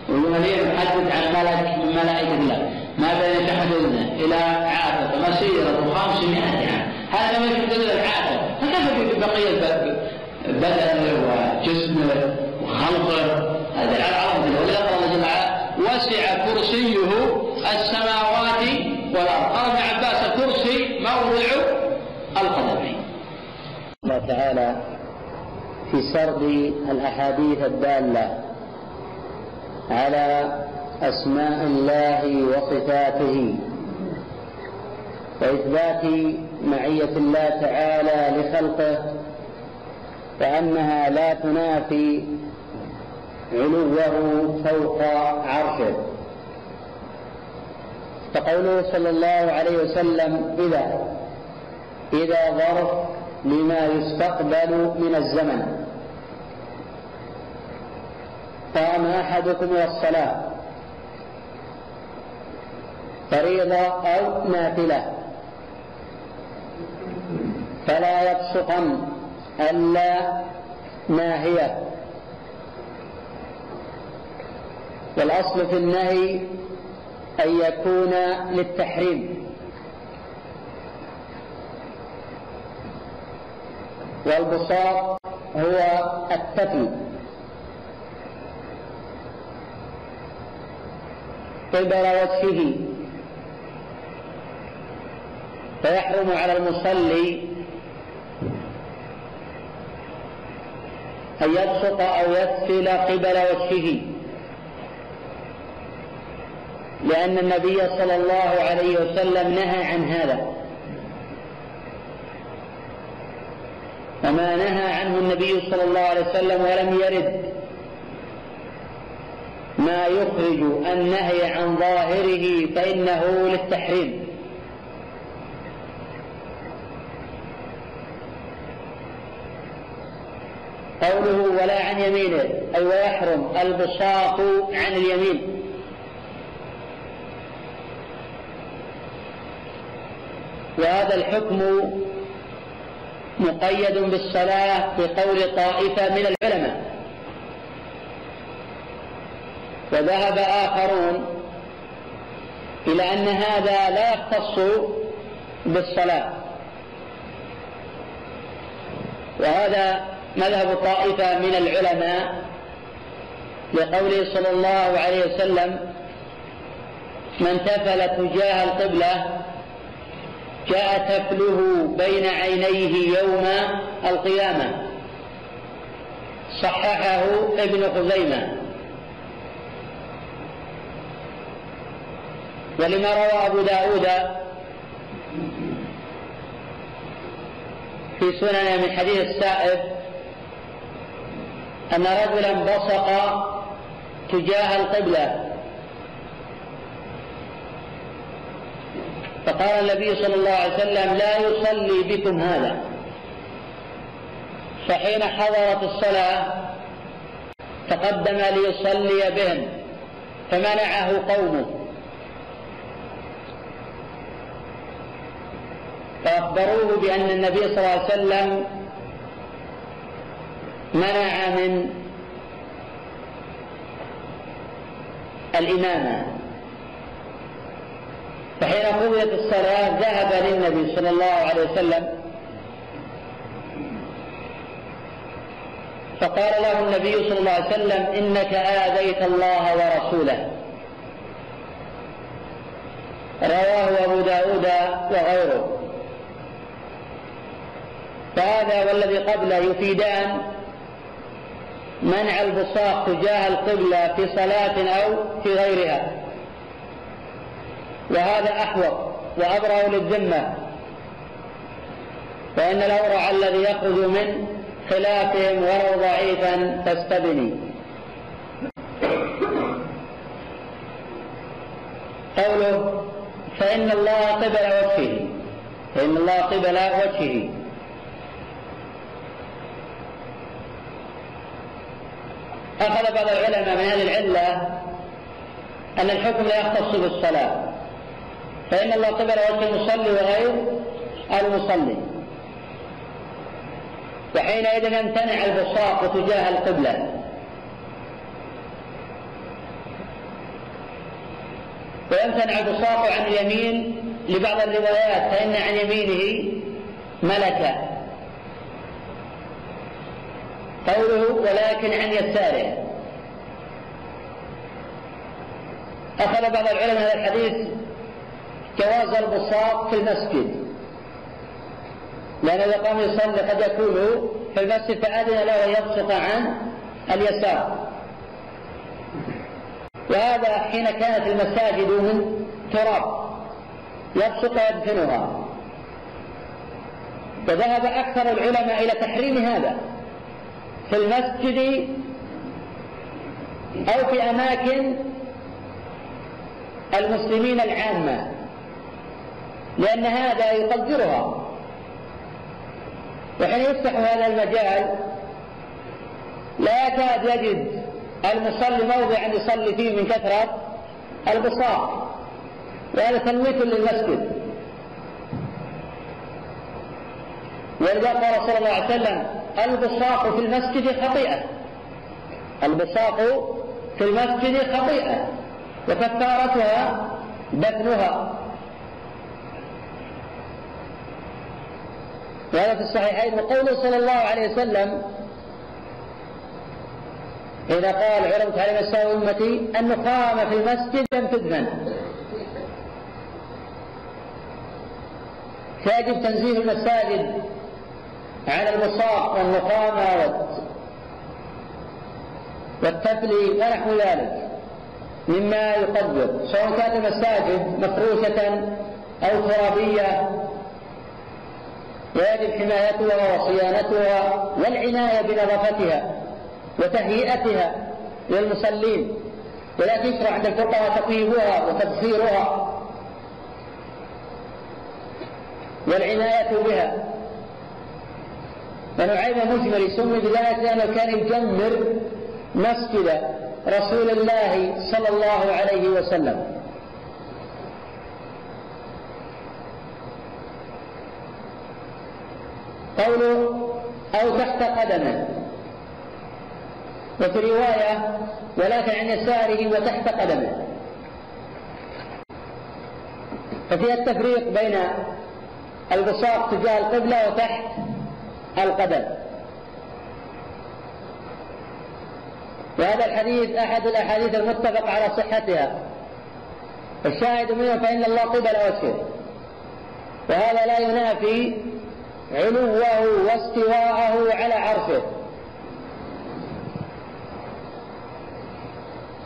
والولي يحدث عن ملك من ملائكة الله ما بين تحمل إلى عاتق مسيرة 500 عام. هذا ما يشبه العاتق فكيف بقية بدنه وجسمه وخلقه هذا قال الله جل وعلا وسع كرسيه السماوات والأرض. قال ابن عباس الكرسي موضع القدمين. الله تعالى في سرد الأحاديث الدالة على أسماء الله وصفاته وإثبات معية الله تعالى لخلقه وانها لا تنافي علوه فوق عرشه. فقوله صلى الله عليه وسلم إذا إذا ظرف لما يستقبل من الزمن. قام أحدكم إلى الصلاة. فريضة أو نافلة. فلا يبصقن ألا ناهية. والأصل في النهي أن يكون للتحريم. والبساط هو التفي قبل وجهه. فيحرم على المصلي أن يبسط أو يسفل قبل وجهه. لأن النبي صلى الله عليه وسلم نهى عن هذا. وما نهى عنه النبي صلى الله عليه وسلم ولم يرد. ما يخرج النهي عن ظاهره فإنه للتحريم. قوله ولا عن يمينه أي ويحرم البساط عن اليمين. وهذا الحكم مقيد بالصلاة بقول طائفة من العلماء. وذهب آخرون إلى أن هذا لا يختص بالصلاة. وهذا مذهب طائفة من العلماء لقوله صلى الله عليه وسلم من تفل تجاه القبلة جاء تفله بين عينيه يوم القيامة. صححه ابن خزيمة. ولما روى أبو داود في سنن من حديث السائب أن رجلا بصق تجاه القبلة. فقال النبي صلى الله عليه وسلم لا يصلي بكم هذا. فحين حضرت الصلاة تقدم ليصلي بهم فمنعه قومه. فأخبروه بأن النبي صلى الله عليه وسلم منع من الإمامة. فحين قضيت الصلاة ذهب للنبي صلى الله عليه وسلم. فقال له النبي صلى الله عليه وسلم إنك آذيت الله ورسوله. رواه أبو داود وغيره. فهذا والذي قبله يفيدان منع البصاق تجاه القبلة في صلاة أو في غيرها. وهذا أحوط وأبرأ للذمة. فإن الأورع الذي يخرج من خلافهم ولو ضعيفا فاستبني. قوله فإن الله قبل وجهه. فإن الله قبل وجهه. أخذ بعض العلماء من هذه العلة أن الحكم لا يختص بالصلاة. فإن الله قبل وجه المصلي وغير المصلي. وحينئذ يمتنع البصاق تجاه القبلة. ويمتنع البصاق عن اليمين لبعض الروايات فإن عن يمينه ملكا قوله ولكن عن يساره. أخذ بعض العلماء هذا الحديث جواز البساط في المسجد. لأن إذا قام يصلي قد يكون في المسجد فأذن له أن يبصق عن اليسار. وهذا حين كانت المساجد من تراب يبصق ويدفنها. وذهب أكثر العلماء إلى تحريم هذا في المسجد أو في أماكن المسلمين العامة. لأن هذا يقدرها وحين يفتح هذا المجال لا يكاد يجد المصلي موضعا يصلي فيه من كثرة البساط وهذا تنويت للمسجد. ولذا قال صلى الله عليه وسلم البصاق في المسجد خطيئة. البصاق في المسجد خطيئة وكفارتها دفنها. وهذا في الصحيحين وقوله صلى الله عليه وسلم إذا قال علمت على مساوي أمتي النخامة في المسجد لم تدفن فيجب تنزيه المساجد عن البصاق والنخامة والتفلي ونحو ذلك مما يقدر سواء كانت المساجد مفروشة أو ترابية ويجب حمايتها وصيانتها والعناية بنظافتها وتهيئتها للمصلين ولكن يشرع عند الفقهاء تطيبها وتبخيرها والعناية بها. ونعيم مجمل سمي بذلك لأنه كان يجمر مسجد رسول الله صلى الله عليه وسلم. قوله أو تحت قدمه وفي رواية ولكن عن يساره وتحت قدمه ففيها التفريق بين البساط تجاه القبلة وتحت القدم. وهذا الحديث أحد الأحاديث المتفق على صحتها. الشاهد منه فإن الله قبل وجهه. وهذا لا ينافي علوه واستواءه على عرشه.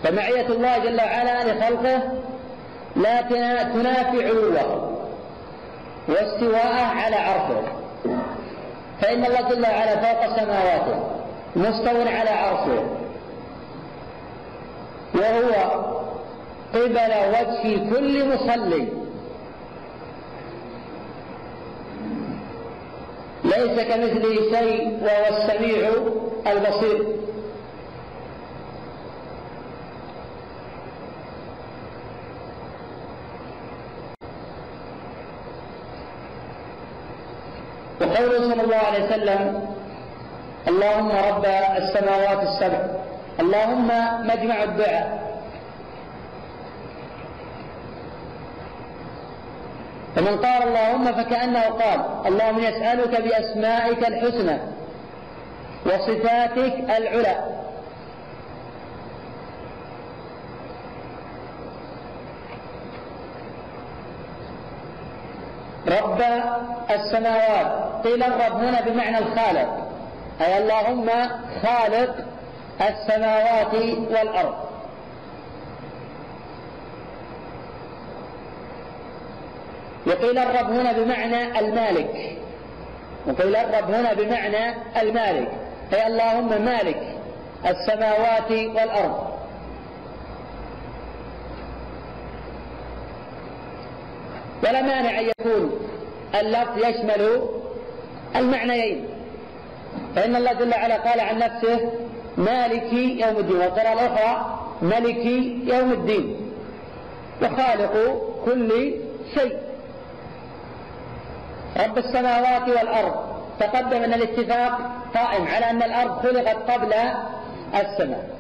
فمعية الله جل وعلا لخلقه لا تنافي علوه واستواءه على عرشه. فإن الله جل وعلا فوق سماواته مستو على عرشه. وهو قبل وجه كل مصلي. ليس كمثله شيء وهو السميع البصير. وقوله صلى الله عليه وسلم اللهم رب السماوات السبع اللهم مجمع الدعاء. فمن قال اللهم فكأنه قال اللهم يسألك بأسمائك الحسنى وصفاتك العلى. رب السماوات. قيل الرب هنا بمعنى الخالق. أي اللهم خالق السماوات والأرض. وقيل الرب هنا بمعنى المالك. وقيل الرب هنا بمعنى المالك. أي اللهم مالك السماوات والأرض. ولا مانع أن يكون اللفظ يشمل المعنيين. فإن الله جل وعلا قال عن نفسه مالك يوم الدين. والقراءة الأخرى ملك يوم الدين. وخالق كل شيء. رب السماوات والأرض. تقدم أن الاتفاق قائم على أن الأرض خلقت قبل السماء.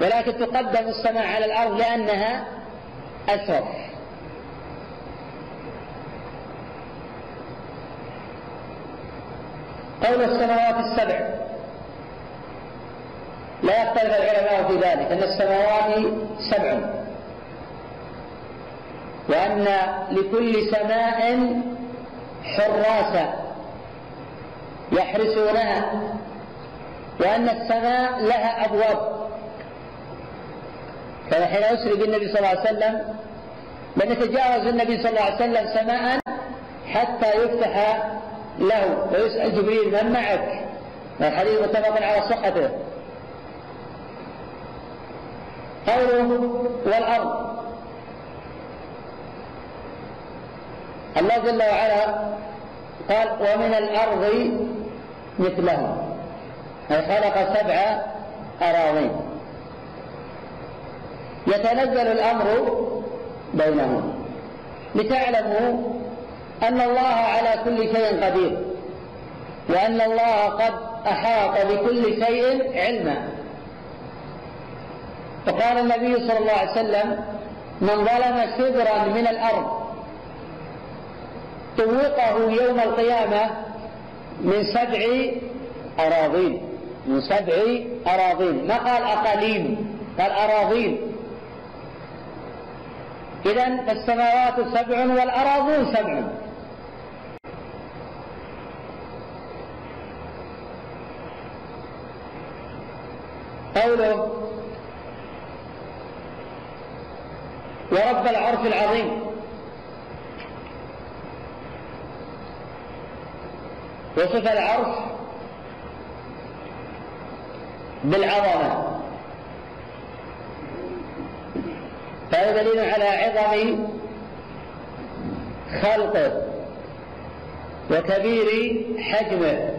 ولكن تقدم السماء على الأرض لأنها أشرف قول السماوات السبع. لا يختلف العلماء في ذلك أن السماوات سبع. وأن لكل سماء حراسا يحرسونها وأن السماء لها أبواب. فحين أسري بالنبي صلى الله عليه وسلم لم يتجاوز النبي صلى الله عليه وسلم سماء حتى يفتح له ويسأل جبريل من معك؟ الحديث متفق على صحته. قوله والأرض. الله جل وعلا قال ومن الأرض مثلها أي خلق سبع أراضين. يتنزل الأمر بينهم. لتعلموا أن الله على كل شيء قدير. وأن الله قد أحاط بكل شيء علما. وقال النبي صلى الله عليه وسلم من ظلم شبرا من الأرض طوقه يوم القيامة من سبع أراضين. من سبع أراضين. ما قال أقاليم؟ قال أراضين. إذا فالسماوات سبع والأراضون سبع. قوله ورب العرش العظيم. وصف العرش بالعظمة. فهذا دليل على عظم خلقه وكبير حجمه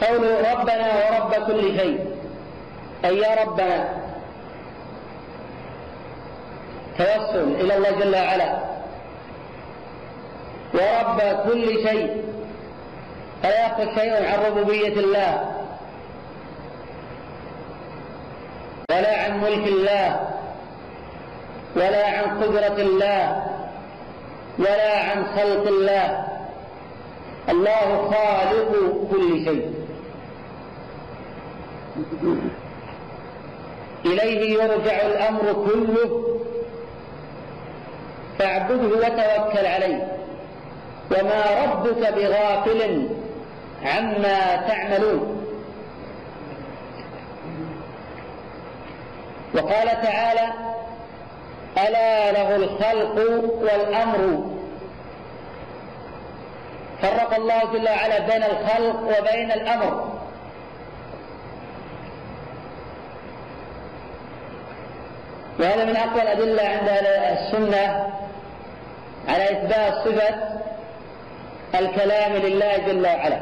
قوله ربنا ورب كل شيء. أي يا ربنا. توسل إلى الله جل وعلا. ورب كل شيء. فلا يخرج شيء عن ربوبية الله. ولا عن ملك الله. ولا عن قدرة الله. ولا عن خلق الله. الله خالق كل شيء. إليه يرجع الأمر كله. فاعبده وتوكل عليه. وما ربك بغافل عما تعملون. وقال تعالى ألا له الخلق والأمر. فرق الله جل وعلا بين الخلق وبين الأمر. وهذا من أقوى الأدلة عند السنة. على إثبات صفة الكلام لله جل وعلا.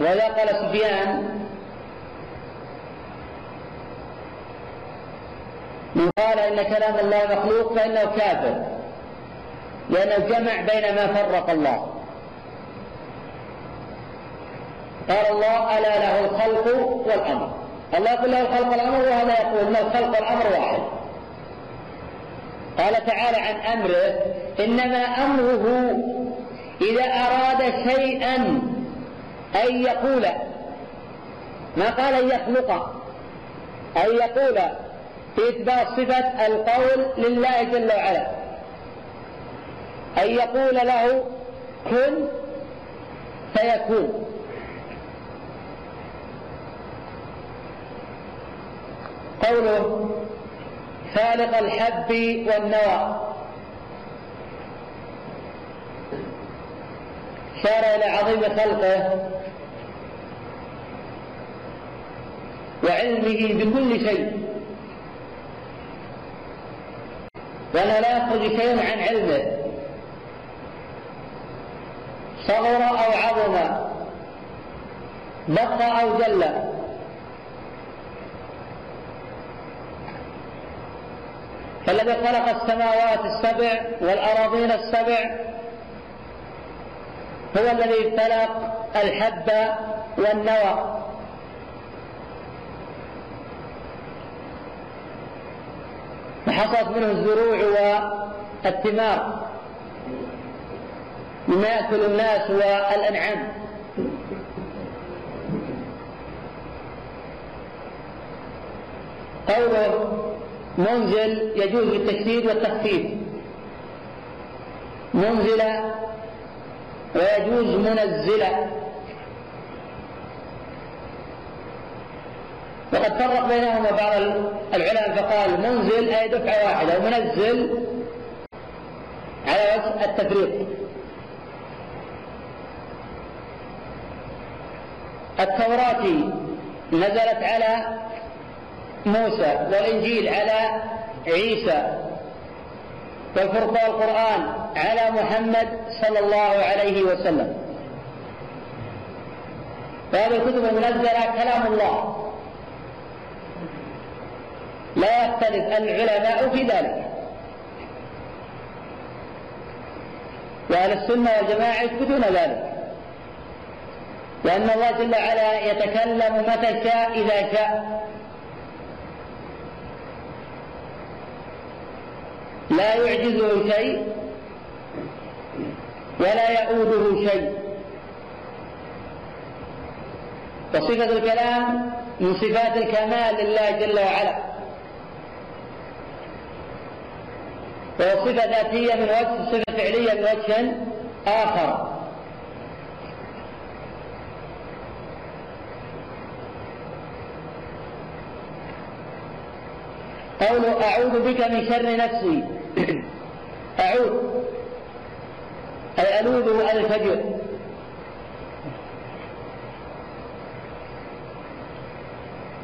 وإذا قال سفيان من قال إن كلام الله مخلوق فإنه كافر لأنه جمع بين ما فرق الله. قال الله ألا له الخلق والأمر. الله يقول له الخلق والأمر وهذا يقول أن الخلق والأمر واحد. قال تعالى عن أمره إنما أمره إذا أراد شيئا أن يقول ما قال أن يخلق أن يقول في إثبات صفة القول لله جل وعلا. أن يقول له كن فيكون. قوله فالق الحب والنوى. شار إلى عظيم خلقه وعلمه بكل شيء. وأنه لا يخرج شيء عن علمه. صغر أو عظم بقى أو جل. فالذي خلق السماوات السبع والأراضين السبع هو الذي خلق الحب والنوى. فحصلت منه الزروع والثمار. مما يأكل الناس والأنعام. قوله منزل يجوز بالتشديد والتخفيف. منزلة ويجوز منزلة وقد فرق بينهما بعض العلماء فقال منزل أي دفعة واحدة ومنزل على وجه التفريق. التوراة نزلت على موسى والإنجيل على عيسى والفرقان القرآن على محمد صلى الله عليه وسلم. فهذه الكتب المنزلة كلام الله. لا يختلف العلماء في ذلك. وأهل السنة والجماعة يثبتون ذلك. وأن الله جل وعلا يتكلم متى شاء إذا شاء. لا يعجزه شيء ولا يؤوده شيء. وصفة الكلام من صفات الكمال لله جل وعلا. وهو صفة ذاتية من وجه صفة فعلية من وجه آخر. قوله أعوذ بك من شر نفسي. أعوذ. أي ألوذ عن الفجر.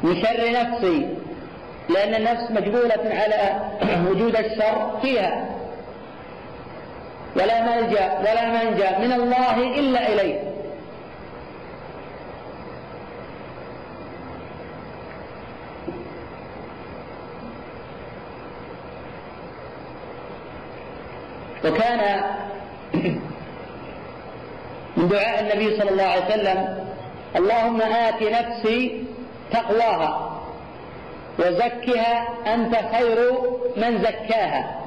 من شر نفسي. لأن النفس مجبولة على وجود الشر فيها. ولا ملجأ ولا منجأ من الله إلا إليه. وكان من دعاء النبي صلى الله عليه وسلم اللهم آت نفسي تقواها وزكها أنت خير من زكاها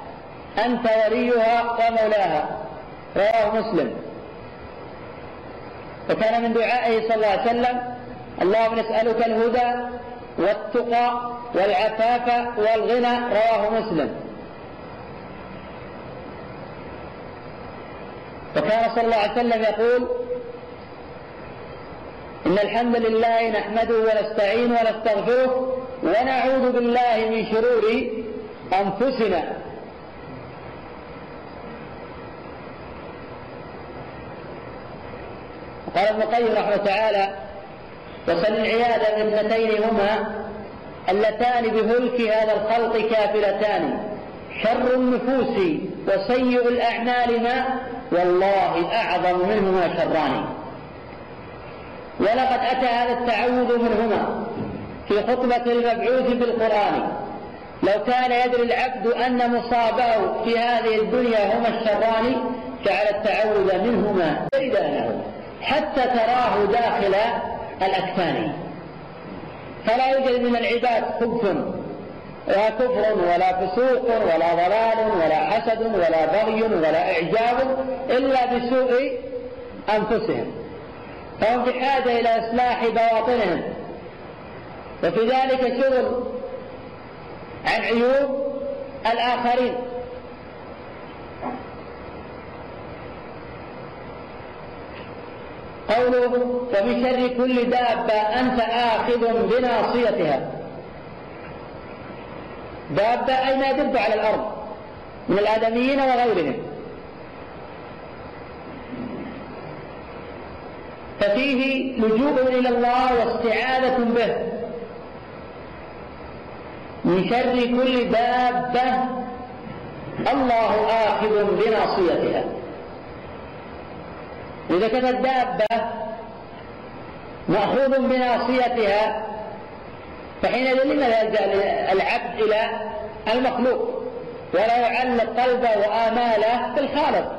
أنت وليها ومولاها رواه مسلم. وكان من دعائه صلى الله عليه وسلم اللهم نسألك الهدى والتقى والعفاف والغنى رواه مسلم. وكان صلى الله عليه وسلم يقول إن الحمد لله نحمده ونستعين ونستغفره ونعوذ بالله من شرور أنفسنا. قال ابن القيم رحمه تعالى وسل العياذ من اثنتين هما اللتان بهلك هذا الخلق كافلتان شر النفوس وسيء الأعمال ما والله أعظم منهما شران. ولقد أتى هذا التعوذ منهما في خطبة المبعوث بالقرآن لو كان يدري العبد أن مصابه في هذه الدنيا هما الشران جعل التعوذ منهما إذا حتى تراه داخل الأكفان فلا يوجد من العباد خبث لا كفر ولا فسوق ولا ضلال ولا حسد ولا بغي ولا إعجاب إلا بسوء أنفسهم. فهم بحاجة إلى إصلاح بواطنهم. وفي ذلك شغل عن عيوب الآخرين. قوله ومن شر كل دابة أنت آخذ بناصيتها. دابة أي ما يدب على الأرض من الآدميين وغيرهم. ففيه لجوء إلى الله واستعاذة به. من شر كل دابة الله آخذ بناصيتها. إذا كانت دابة مأخوذ بناصيتها فحينئذ لماذا يلجأ العبد إلى المخلوق ولا يعلق قلبه وآماله بالخالق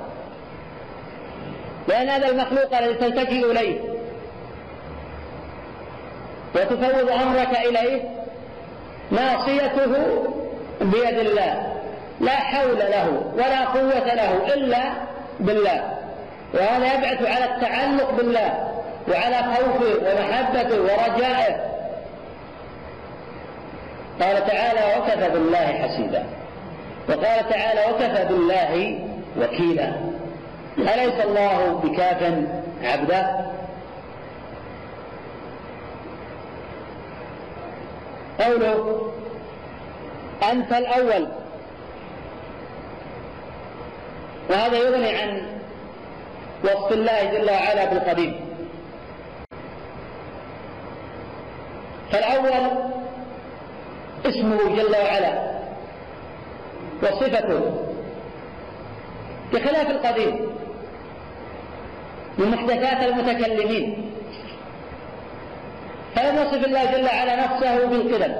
لأن هذا المخلوق الذي تلتجئ إليه وتفوض أمرك إليه ناصيته بيد الله. لا حول له ولا قوة له إلا بالله. وهذا يبعث على التعلق بالله وعلى خوفه ومحبته ورجائه. قال تعالى وكفى بالله حسيبا. وقال تعالى وكفى بالله وكيلا. أليس الله بكاف عبده؟ قوله أنت الأول. وهذا يغني عن وصف الله جل وعلا بالقديم. فالأول اسمه جل وعلا وصفته بخلاف القديم من محدثات المتكلمين. فلم يصف الله جل وعلا نفسه بالقدم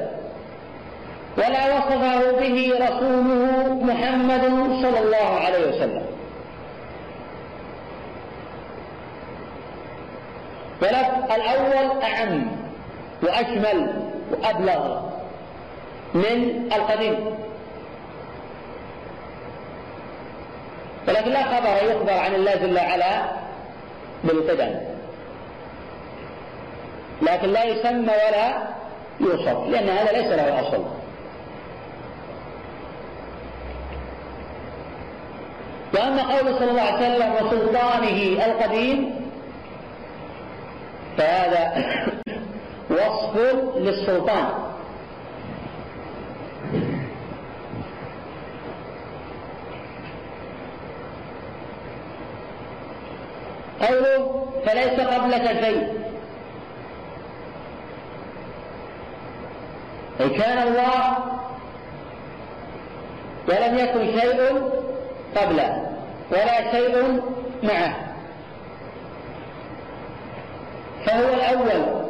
ولا وصفه به رسوله محمد صلى الله عليه وسلم. ولف الأول أعم وأشمل وأبلغ. من القديم. ولكن لا خبر يخبر عن الله جل وعلا بالقدم. لكن لا يسمى ولا يوصف لأن هذا ليس له أصل. وأما قول صلى الله عليه وسلم وسلطانه القديم فهذا وصف للسلطان. قوله فليس قبلك شيء. أي كان الله ولم يكن شيء قبله ولا شيء معه. فهو الأول.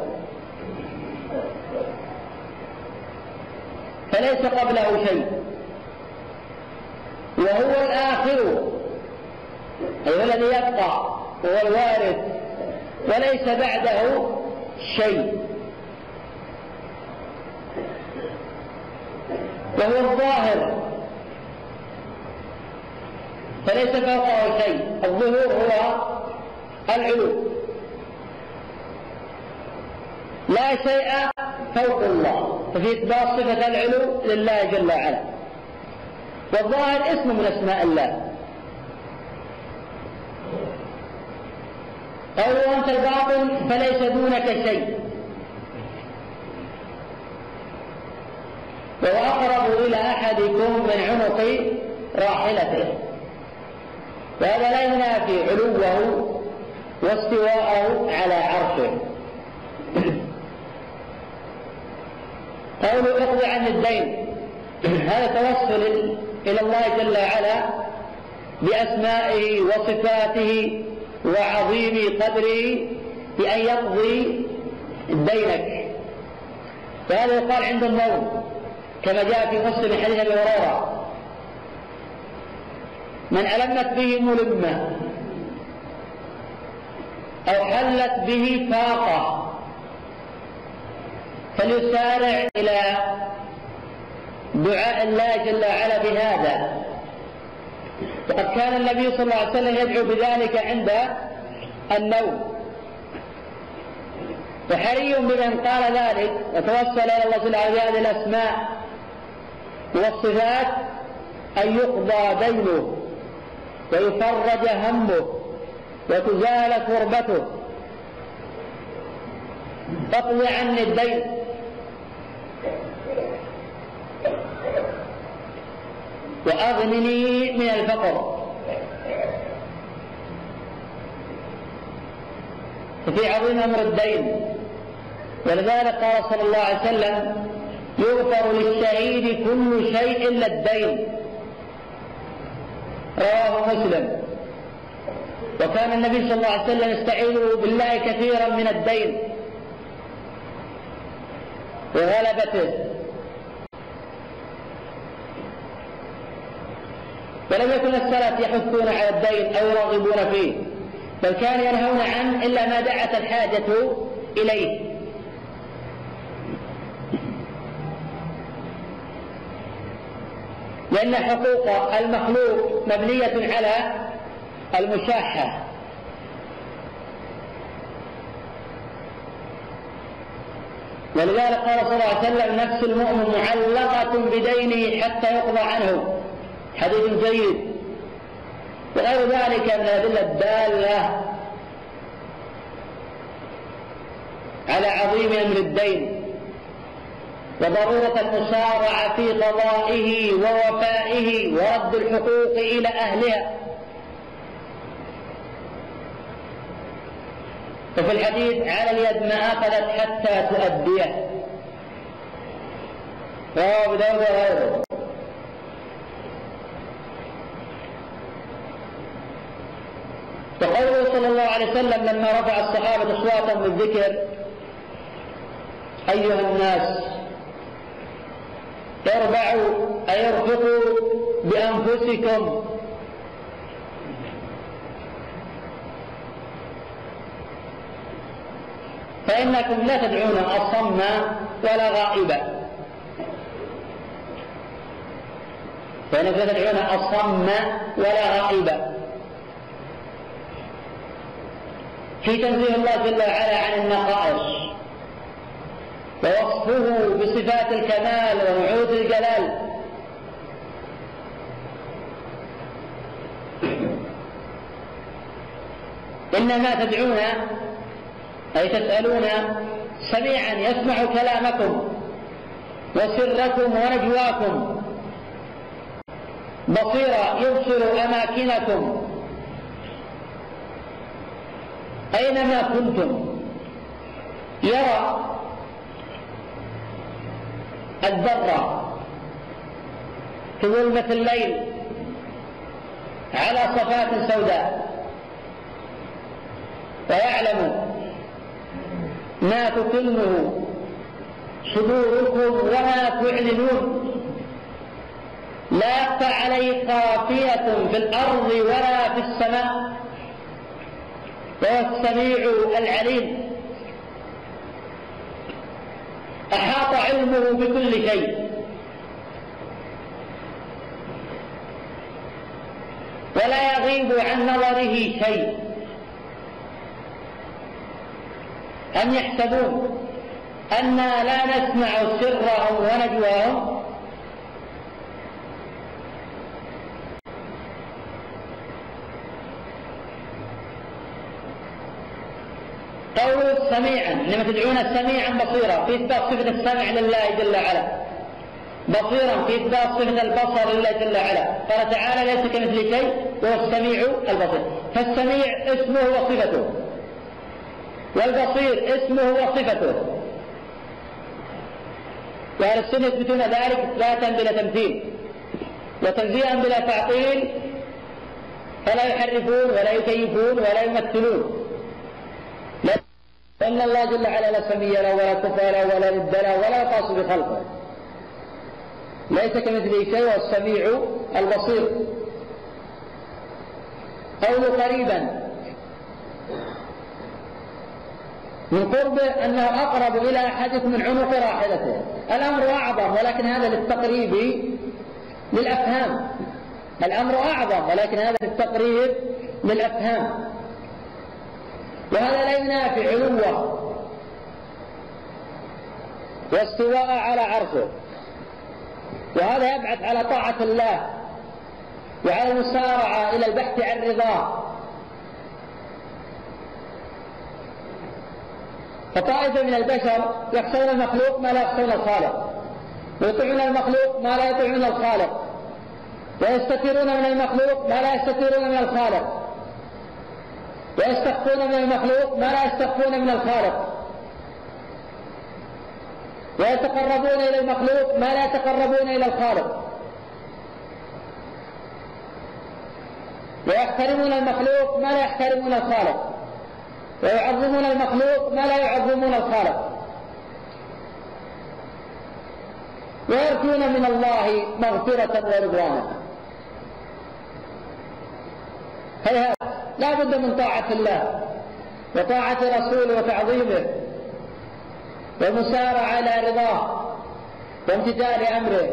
فليس قبله شيء. وهو الآخر. أي الذي يبقى. وهو الوارث وليس بعده شيء. وهو الظاهر فليس فوقه شيء. الظهور هو العلو. لا شيء فوق الله. ففي إثبات صفة العلو لله جل وعلا. والظاهر اسم من أسماء الله. قوله أنت الباطل فليس دونك شيء. وهو أقرب إلى أحدكم من عنق راحلته. وهذا لا ينافي علوه واستواءه على عرشه. قوله اقضي عن الدين. هذا توسل إلى الله جل وعلا بأسمائه وصفاته وعظيم قدره بأن يقضي دينك وهذا يقال عند النوم كما جاء في مسلم حديث أبي هريرة. من ألمت به ملمة أو حلت به فاقة فليسارع إلى دعاء الله جل وعلا بهذا. وقد كان النبي صلى الله عليه وسلم يدعو بذلك عند النوم. وحري بمن قال ذلك وتوسل إلى الله وعلا بهذه الأسماء والصفات أن يقضى دينه ويفرج همه وتزال كربته. اقض عني الدين. وأغنني من الفقر. ففي عظيم أمر الدين. ولذلك قال صلى الله عليه وسلم يغفر للشهيد كل شيء إلا الدين. رواه مسلم. وكان النبي صلى الله عليه وسلم يستعيذ بالله كثيرا من الدين. وغلبته. ولم يكن السلف يحثون على الدين أو يرغبون فيه بل كانوا ينهون عنه إلا ما دعت الحاجة إليه. لأن حقوق المخلوق مبنية على المشاحة. ولذلك قال صلى الله عليه وسلم نفس المؤمن معلقة بدينه حتى يقضى عنه. حديث جيد. وغير ذلك من الأدلة الدالة على عظيم أمر الدين وضرورة المسارعة في قضائه ووفائه ورد الحقوق إلى أهلها. وفي الحديث على اليد ما أخذت حتى تؤديه. رواه أبو داود وغيره. وقوله صلى الله عليه وسلم لما رفع الصحابة أصواتهم بالذكر أيها الناس اربعوا أي ارفقوا بأنفسكم. فإنكم لا تدعون أصم ولا غائبا فإنكم لا تدعون أصم ولا غائبا في تنزيه الله جل وعلا عن النقائص. ووصفه بصفات الكمال ونعوت الجلال. إنما تدعون أي تسألون سميعا يسمع كلامكم وسركم ونجواكم. بصيرا يبصر أماكنكم. أينما كنتم؟ يرى الذرة في ظلمة الليل على صفات سوداء ويعلم ما تكنه صدوركم وما تعلنون. لا يخفى عليه خافية في الأرض ولا في السماء. وهو السميع العليم. أحاط علمه بكل شيء. ولا يغيب عن نظره شيء. أم يحسبون أنا لا نسمع سرهم ونجواهم قوله سميعا. إنما تدعون سميعا بصيرا. في إثبات صفة السمع لله جل وعلا. بصيرا في إثبات صفة البصر لله جل وعلا. قال تعالى ليس كمثل شيء وهو السميع البصير. فالسميع اسمه وصفته. والبصير اسمه وصفته. وأهل السنة يثبتون ذلك إثباتا بلا تمثيل وتنزيها بلا تعطيل. فلا يحرفون ولا يكيفون ولا يمثلون. فإن الله جل وعلا لا سمي له ولا كفى له ولا ند له ولا يقاس بخلقه. ليس كمثله شيء والسميع البصير. قول قريبا. من قربه أنه أقرب إلى أحدكم من عنق راحلته. الأمر أعظم ولكن هذا للتقريب للأفهام. الأمر أعظم ولكن هذا للتقريب للأفهام. وهذا لا ينافي علوة. واستواء على عرشه وهذا يبعث على طاعة الله. وعلى المسارعة إلى البحث عن رضاه. فطائفة من البشر يخشون المخلوق ما لا يخشون الخالق. ويطيعون المخلوق ما لا يطيعون الخالق. ويستترون من المخلوق ما لا يستترون من الخالق. ويستخفون من المخلوق ما لا يستخفون من الخالق. ويتقربون إلى المخلوق ما لا يتقربون إلى الخالق. ويحترمون المخلوق ما لا يحترمون الخالق. ويعظمون المخلوق ما لا يعظمون الخالق. ويرجون من الله مغفرة ورضوانا. هيهات لا بد من طاعة الله وطاعة رسوله وتعظيمه والمسارعة إلى رضاه وامتثال أمره.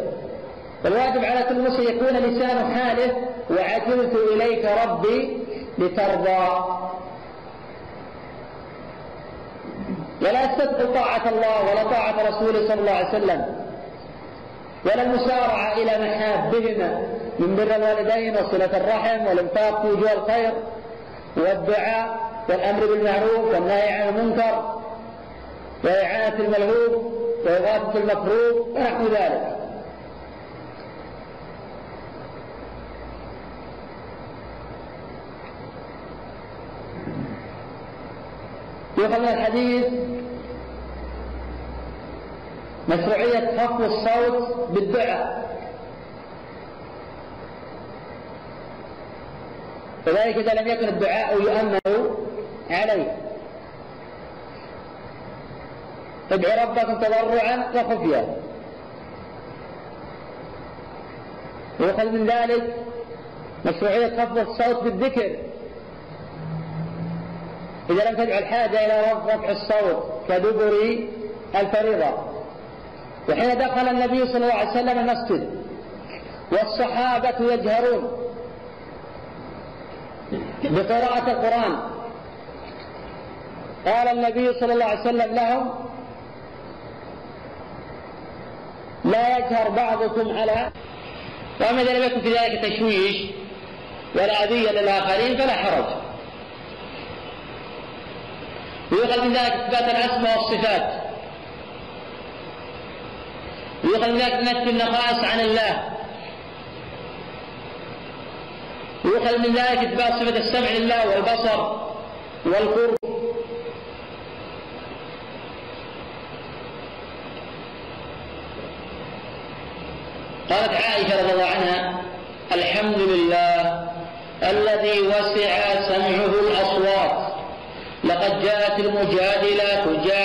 والواجب على كل مسلم يكون لسان حاله وعجلت إليك ربي لترضى. ولا استدخل طاعة الله ولا طاعة رسوله صلى الله عليه وسلم. ولا المسارعة إلى محابهما من بر الوالدين وصلة الرحم والإنفاق في وجوه الخير. والدعاء والأمر بالمعروف والنهي عن المنكر وإعانة الملهوب وإغاثة المكروه ونحو ذلك. من الحديث مشروعية خفض الصوت بالدعاء. وذلك إذا لم يكن الدعاء يؤمن عليه. ادعوا ربكم تضرعا وخفيا. ويؤخذ من ذلك مشروعية خفض الصوت بالذكر. إذا لم تدعو الحاجة إلى رفع الصوت كدبر الفريضة. وحين دخل النبي صلى الله عليه وسلم المسجد والصحابة يجهرون. بقراءة القرآن. قال النبي صلى الله عليه وسلم لهم لا يجهر بعضكم على وأما إذا لم يكن في ذلك تشويش ولا أذية للآخرين فلا حرج. ويؤخذ من ذلك إثبات الأسماء والصفات. ويؤخذ من ذلك نفي النقائص عن الله. ويؤخذ من ذلك إثبات صفة السمع لله والبصر والقرب. قالت عائشة رضي الله عنها الحمد لله الذي وسع سمعه الأصوات. لقد جاءت المجادلة تجادل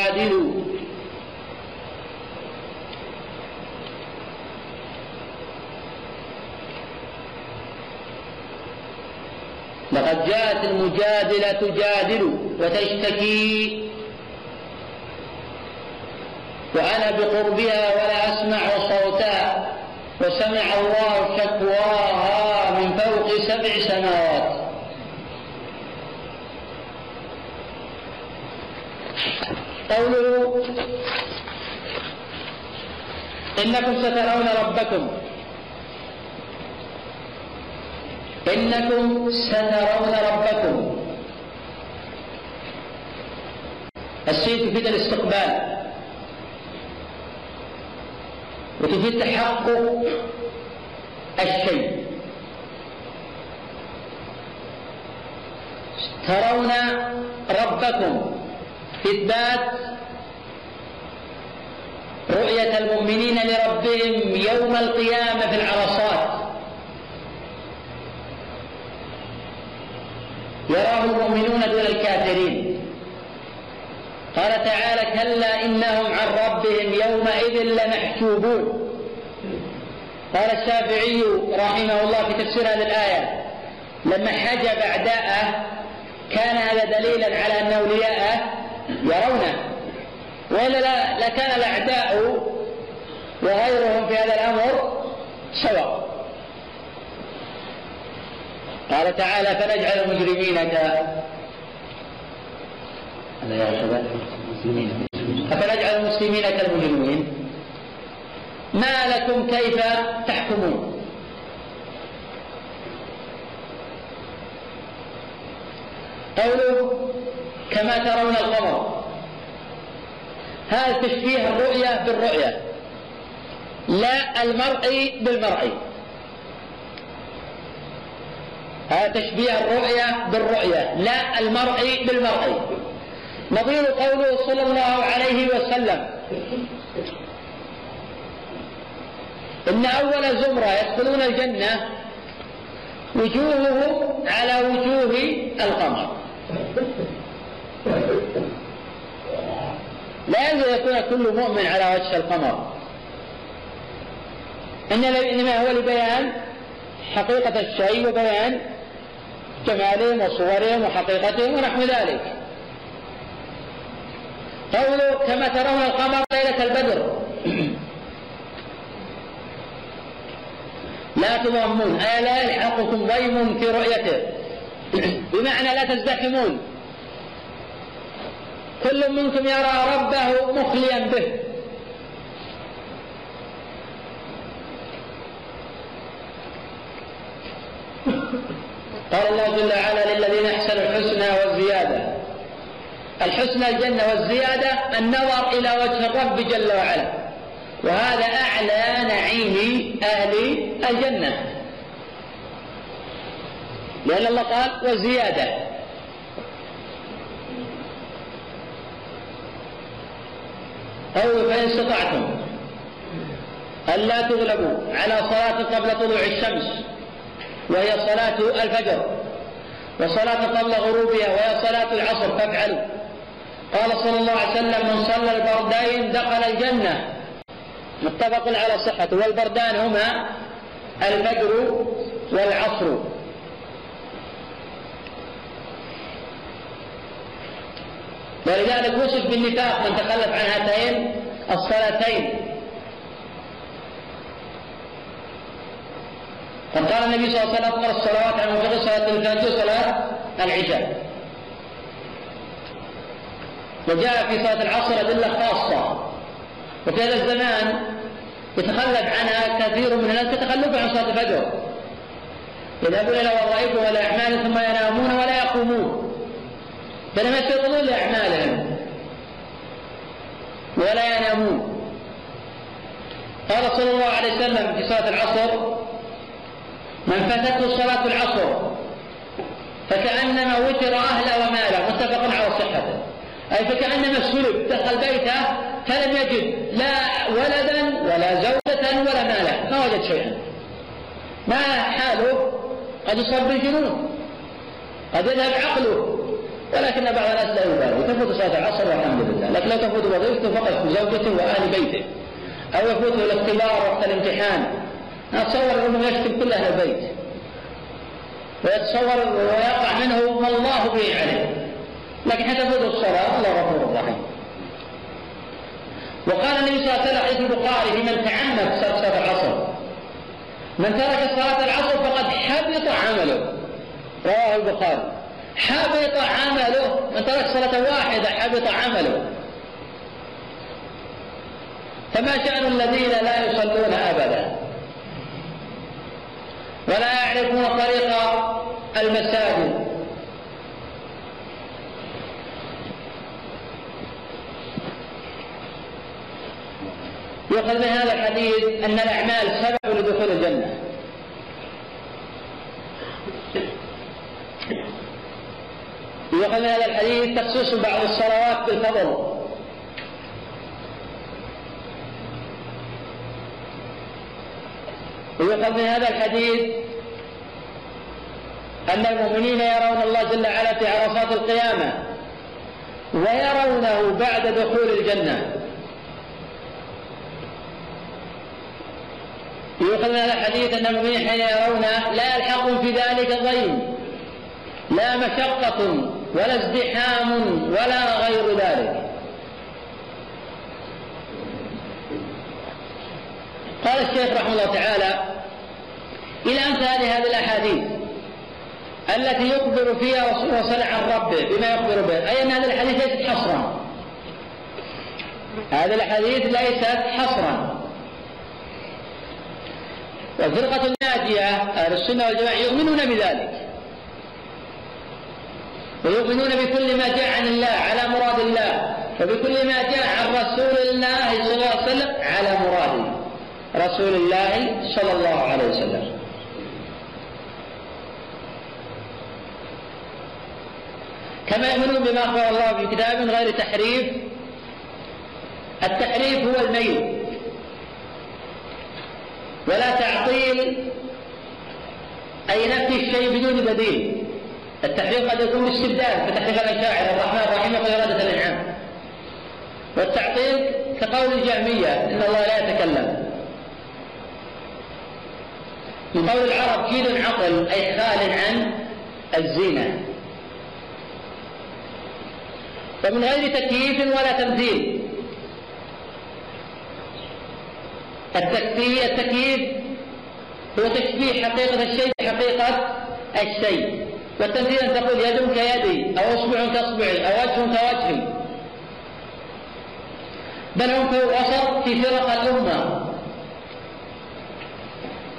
لقد جاءت المجادلة تجادل وتشتكي. وأنا بقربها ولا أسمع صوتها وسمع الله شكواها من فوق سبع سماوات قوله إنكم سترون ربكم. إنكم سترون ربكم. السين تفيد الاستقبال. وتفيد تحقق الشيء. ترون ربكم. إثبات رؤية المؤمنين لربهم يوم القيامة في العرصات. يراه المؤمنون دون الكافرين. قال تعالى كلا إنهم عن ربهم يومئذ لمحجوبون. قال الشافعي رحمه الله في تفسير هذه الآية لما حجب أعداءه كان هذا دليلا على أن أولياءه يرونه. وإلا لكان الأعداء وغيرهم في هذا الأمر سواء. قال تعالى فنجعل المجرمين ك أفنجعل المسلمين كالمجرمين. ما لكم كيف تحكمون؟ قوله كما ترون القمر هذا تشبيه الرؤية بالرؤية لا المرء بالمرء هذا تشبيه الرؤية بالرؤية لا المرء بالمرء. نظير قوله صلى الله عليه وسلم إن أول زمرة يدخلون الجنة وجوههم على وجوه القمر. لا يلزم يكون كل مؤمن على وجه القمر. إنما هو لبيان حقيقة الشيء وبيان جمالهم وصورهم وحقيقتهم ونحو ذلك. قوله كما ترون القمر ليلة البدر. لا تضامون أي لا يلحقكم ضيم في رؤيته. بمعنى لا تزدحمون. كل منكم يرى ربه مخليا به. قال الله جل وعلا للذين أحسنوا الحسنى والزيادة. الحسنى الجنة والزيادة النظر إلى وجه الرب جل وعلا. وهذا أعلى نعيم أهل الجنة. لأن الله قال وزيادة. أو فإن استطعتم ألا تغلبوا على صلاة قبل طلوع الشمس. وهي صلاة الفجر وصلاة قبل غروبها وهي صلاة العصر فافعلوا. قال صلى الله عليه وسلم من صلى البردين دخل الجنة. متفق على صحته. والبردان هما الفجر والعصر. ولذلك وصف بالنفاق من تخلف عن هاتين الصلاتين. قد قال النبي صلى الله عليه وسلم أفضل الصلوات عن وفق صلاة الفجر صلاه العشاء. وجاء في صلاة العصر أدلة خاصة. وفي هذا الزمان يتخلف عنها كثير من الناس كتخلف عن صلاة الفجر. يذهبون إلى وظائفهم ولا اعمالهم ثم ينامون ولا يقومون. بينما يستيقظون لأعمالهم. ولا ينامون. قال صلى الله عليه وسلم في صلاة العصر من فاتته صلاة العصر. فكأنما وتر أهله وماله متفق على صحته. أي فكأنما سلب دخل بيته فلم يجد لا ولدا ولا زوجة ولا مالا ما وجد شيئا. ما حاله؟ قد يصاب بالجنون قد يذهب عقله. ولكن بعض الناس لا يبالي تفوت صلاة العصر والحمد لله. لكن لا تفوت وظيفته فقط زوجته وأهل بيته أو يفوته الاختبار وقت الامتحان أتصور أنه يشتم كل أهل البيت. ويتصور ويقع منه ما الله به عليه لكن حتى تفوت الصلاة الله غفور رحيم. وقال النبي صلى الله عليه وسلم في البخاري من تعنف صلاة العصر من ترك صلاة العصر فقد حبط عمله. رواه البخاري. حبط عمله من ترك صلاة واحدة حبط عمله. فما شأن الذين لا يصلون أبدا؟ ولا يعرفون طريق المساجد. يؤخذ من هذا الحديث أن الأعمال سبب لدخول الجنة. يؤخذ من هذا الحديث تخصيص بعض الصلوات بالفضل. ويؤخذ من هذا الحديث أن المؤمنين يرون الله جل وعلا في عرصات القيامة ويرونه بعد دخول الجنة. يؤخذ من هذا الحديث أن المؤمنين حين يرون لا يلحقهم في ذلك ضيم لا مشقة ولا ازدحام ولا غير ذلك. قال الشيخ رحمه الله تعالى إلى أمثال هذه الأحاديث التي يخبر فيها رسول الله صلى الله عليه وسلم عن ربه بما يخبر به. أي أن هذه الأحاديث ليست حصرا. هذه الأحاديث ليست حصرا. والفرقة الناجية أهل السنة والجماعة يؤمنون بذلك. ويؤمنون بكل ما جاء عن الله على مراد الله. وبكل ما جاء عن رسول الله صلى الله عليه وسلم على مراد رسول الله صلى الله عليه وسلم. كما يؤمنون بما أخبر الله في كتاب من غير تحريف التحريف هو الميل. ولا تعطيل أي نفي الشيء بدون بديل التحريف قد يكون استبدال كتحريف الأشاعر الرحمن الرحيم وقد إرادة الإنعام. والتعطيل كقول الجهمية إن الله لا يتكلم. من قول العرب جيل عقل أي خال عن الزينة ومن غير تكييف ولا تمثيل التكفير التكييف هو تشبيه حقيقة الشيء بحقيقة الشيء. والتمثيل أن تقول يد كيدي أو أصبع كأصبعي أو وجه كوجهي. بل هم وسط في فرق الأمة.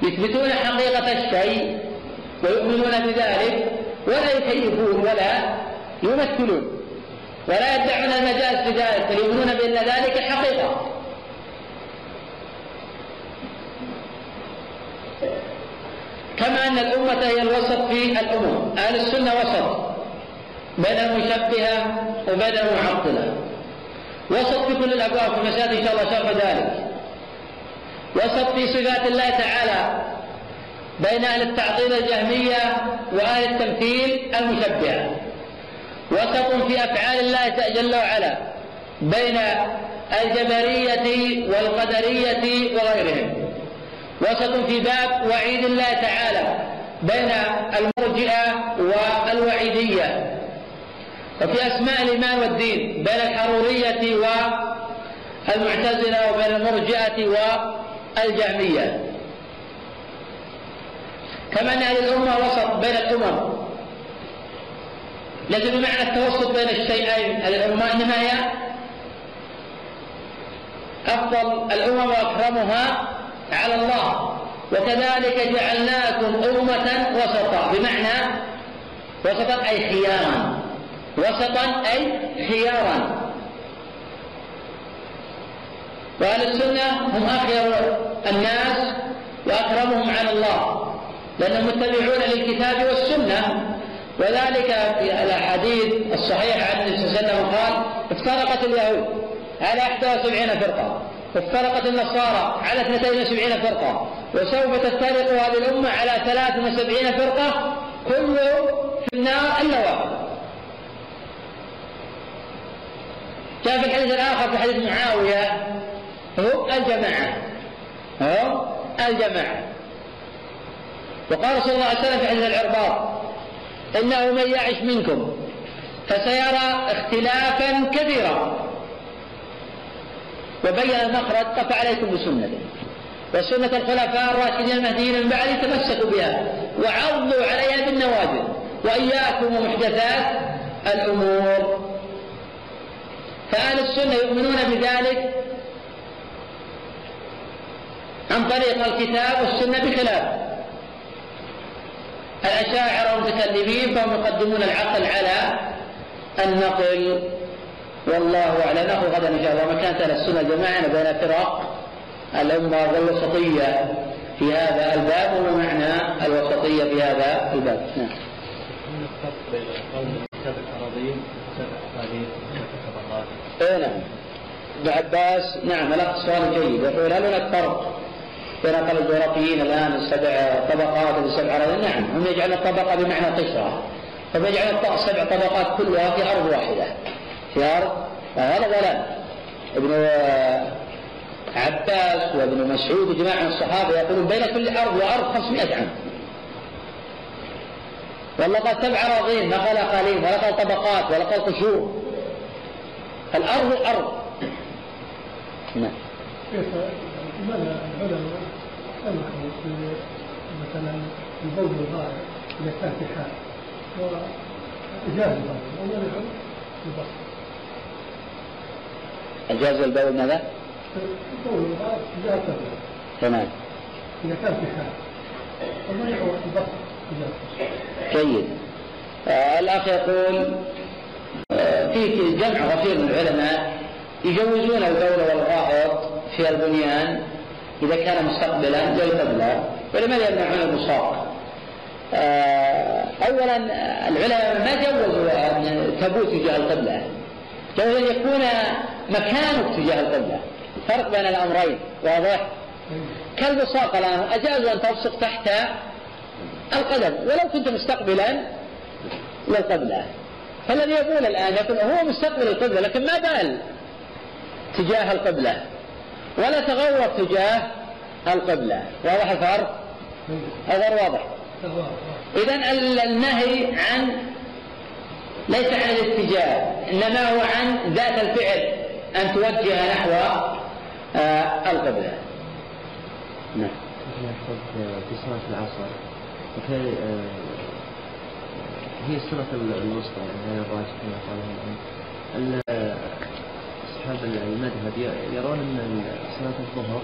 يثبتون حقيقة الشيء ويؤمنون بذلك ولا يكيفون ولا يمثلون ولا يدعون المجاز في ذلك بل يؤمنون بأن ذلك حقيقة. كما أن الأمة هي الوسط في الأمم أهل السنة وسط. بين المشبهة وبين المعطلة وسط في كل الأبواب في المساجد إن شاء الله شرح ذلك. وسط في صفات الله تعالى بين أهل التعطيل الجهمية وأهل التمثيل المشبهة. وسط في أفعال الله جل وعلا بين الجبرية والقدرية وغيرهم. وسط في باب وعيد الله تعالى بين المرجئة والوعيدية. وفي أسماء الإيمان والدين بين الحرورية والمعتزلة وبين المرجئة والجهمية كما أن هذه الأمة وسط بين الأمم. ليس بمعنى التوسط بين الشيئين. الأمة إنما هي أفضل الأمم وأكرمها على الله. وكذلك جعلناكم أمة وسطا. بمعنى وسطا أي خيارا. وسطا أي خيارا. وأهل السنة هم أخير الناس وأكرمهم على الله لأنهم متبعون للكتاب والسنة. وذلك في الأحاديث الصحيحة عن النبي صلى الله عليه وسلم قال افترقت اليهود على 71 فرقة وافترقت النصارى على 72 فرقة وسوف تفترق هذه الأمة على 73 فرقة كل في النار إلا واحد جاء في الحديث الآخر في حديث معاوية الجماعة. الجماعة. وقال صلى الله عليه وسلم في حديث العرباط إنه من يعش منكم فسيرى اختلافا كثيرا وبين المخرج قف عليكم بسنته. وسنة الخلفاء الراشدين المهديين من بعد تمسكوا بها. وعضوا عليها بالنواجذ. وإياكم ومحدثات الأمور. فأهل السنة يؤمنون بذلك عن طريق الكتاب والسنة بخلاف. الأشاعرة المتكلمين فهم يقدمون العقل على النقل والله أعلم نأخذ غدا إن شاء الله مكانة أهل السنة جماعة بين فرق الأمة والوسطية في هذا الباب وما معنى الوسطية في هذا الباب. نعم. اي نعم. ابن عباس نعم الأخ سؤال جيد يقول هل هناك فرق قال الجغرافيين الآن السبع طبقات اراضي نعم هم يجعلون الطبقة بمعنى قشره فبيجعلون السبع طبقات كلها في أرض واحدة. في أرض هذا ضلال ابن عباس وابن مسعود وجماعة من الصحابة يقولون بين كل أرض وأرض 500 عام. والله قال سبع أراضين ما قال أقاليم ولا قال طبقات ولا قال قشور. الأرض أرض. نعم. مثلا البول الغائب إذا كان في حال وإجازة ومنعوا البصر أجاز البول ماذا؟ البول الغائب إجازة تمام إذا كان في حال ومنعوا البصر جيد آه الأخ يقول آه في جمع غفير من العلماء يجوزون البول والغائط في البنيان إذا كان مستقبلا زي قبله ولماذا يمنعون البصاق؟ آه أولا العلماء ما جوزوا أن تبوت تجاه القبلة جوز أن يكون مكانك تجاه القبلة فرق بين الأمرين واضح؟ كالبصاق الآن أجازوا أن تبصق تحت القدم ولو كنت مستقبلا للقبلة فالذي يقول الآن يقول هو مستقبل القبلة لكن ما بال تجاه القبلة ولا تغور تجاه القبلة. واضح الفرق؟ هذا واضح. إذا النهي عن ليس عن الاتجاه إنما هو عن ذات الفعل أن توجه نحو آه القبلة. نعم. في صلاة العصر آه هي السنة الوسطى يعني هي الراجح كما قال أصحاب المذهب يرون أن صلاة الظهر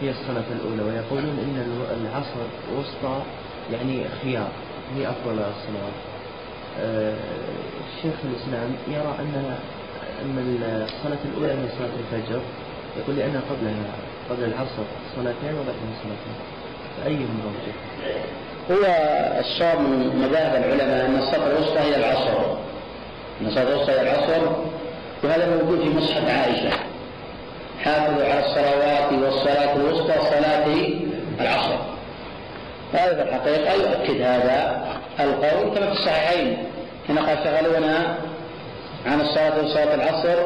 هي الصلاة الأولى ويقولون أن العصر وسطى يعني خيار هي أفضل الصلوات شيخ الإسلام يرى أن أن الصلاة الأولى هي صلاة الفجر يقول لأن قبلها قبل العصر صلاتين وبعدها صلاتين فأيهم مرجح؟ هو الصواب من مذاهب العلماء أن الصلاة الوسطى هي العصر. أن الصلاة الوسطى هي العصر وهذا موجود في مصحف عائشة. حافظوا على الصلوات والصلاة الوسطى صلاة العصر. هذا في الحقيقة يؤكد هذا القول كما في الصحيحين. حين قال شغلونا عن الصلاة وصلاة العصر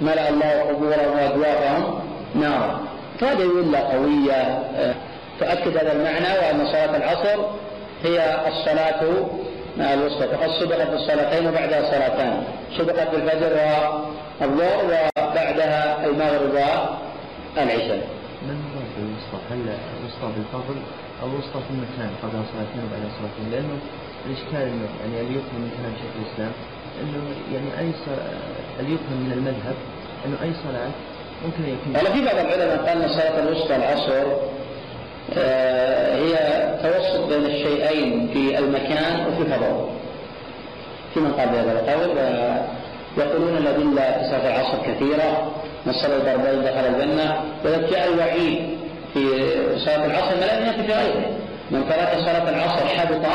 ملأ الله قبورهم وأدوارهم نارا فهذه ولا قوية. تؤكد هذا المعنى وأن صلاة العصر هي الصلاة الوسطى فقد سبقت بالصلاتين وبعدها صلاتان. سبقت بالفجر والظهر وبعدها المغرب والعشاء. من المراد بالوسطى؟ هل الوسطى بالفضل أو الوسطى في المكان؟ قبل صلاتين وبعدها صلاتين؟ لأنه الإشكال إنه يعني اللي يفهم من كلام شيخ الإسلام؟ إنه يعني أي اللي يفهم من المذهب إنه أي صلاة ممكن يكون؟ في بعض العلماء قال أن صلاة الوسطى العصر هي توسط بين الشيئين في المكان وفي الفضاء. في من قال بهذا القول؟ يقولون الأدلة في صلاة العصر كثيرة من صلى الضربين دخل الجنة وقد جاء الوعيد في صلاة العصر ما لم يأتي في غيره. من ترك صلاة العصر حبط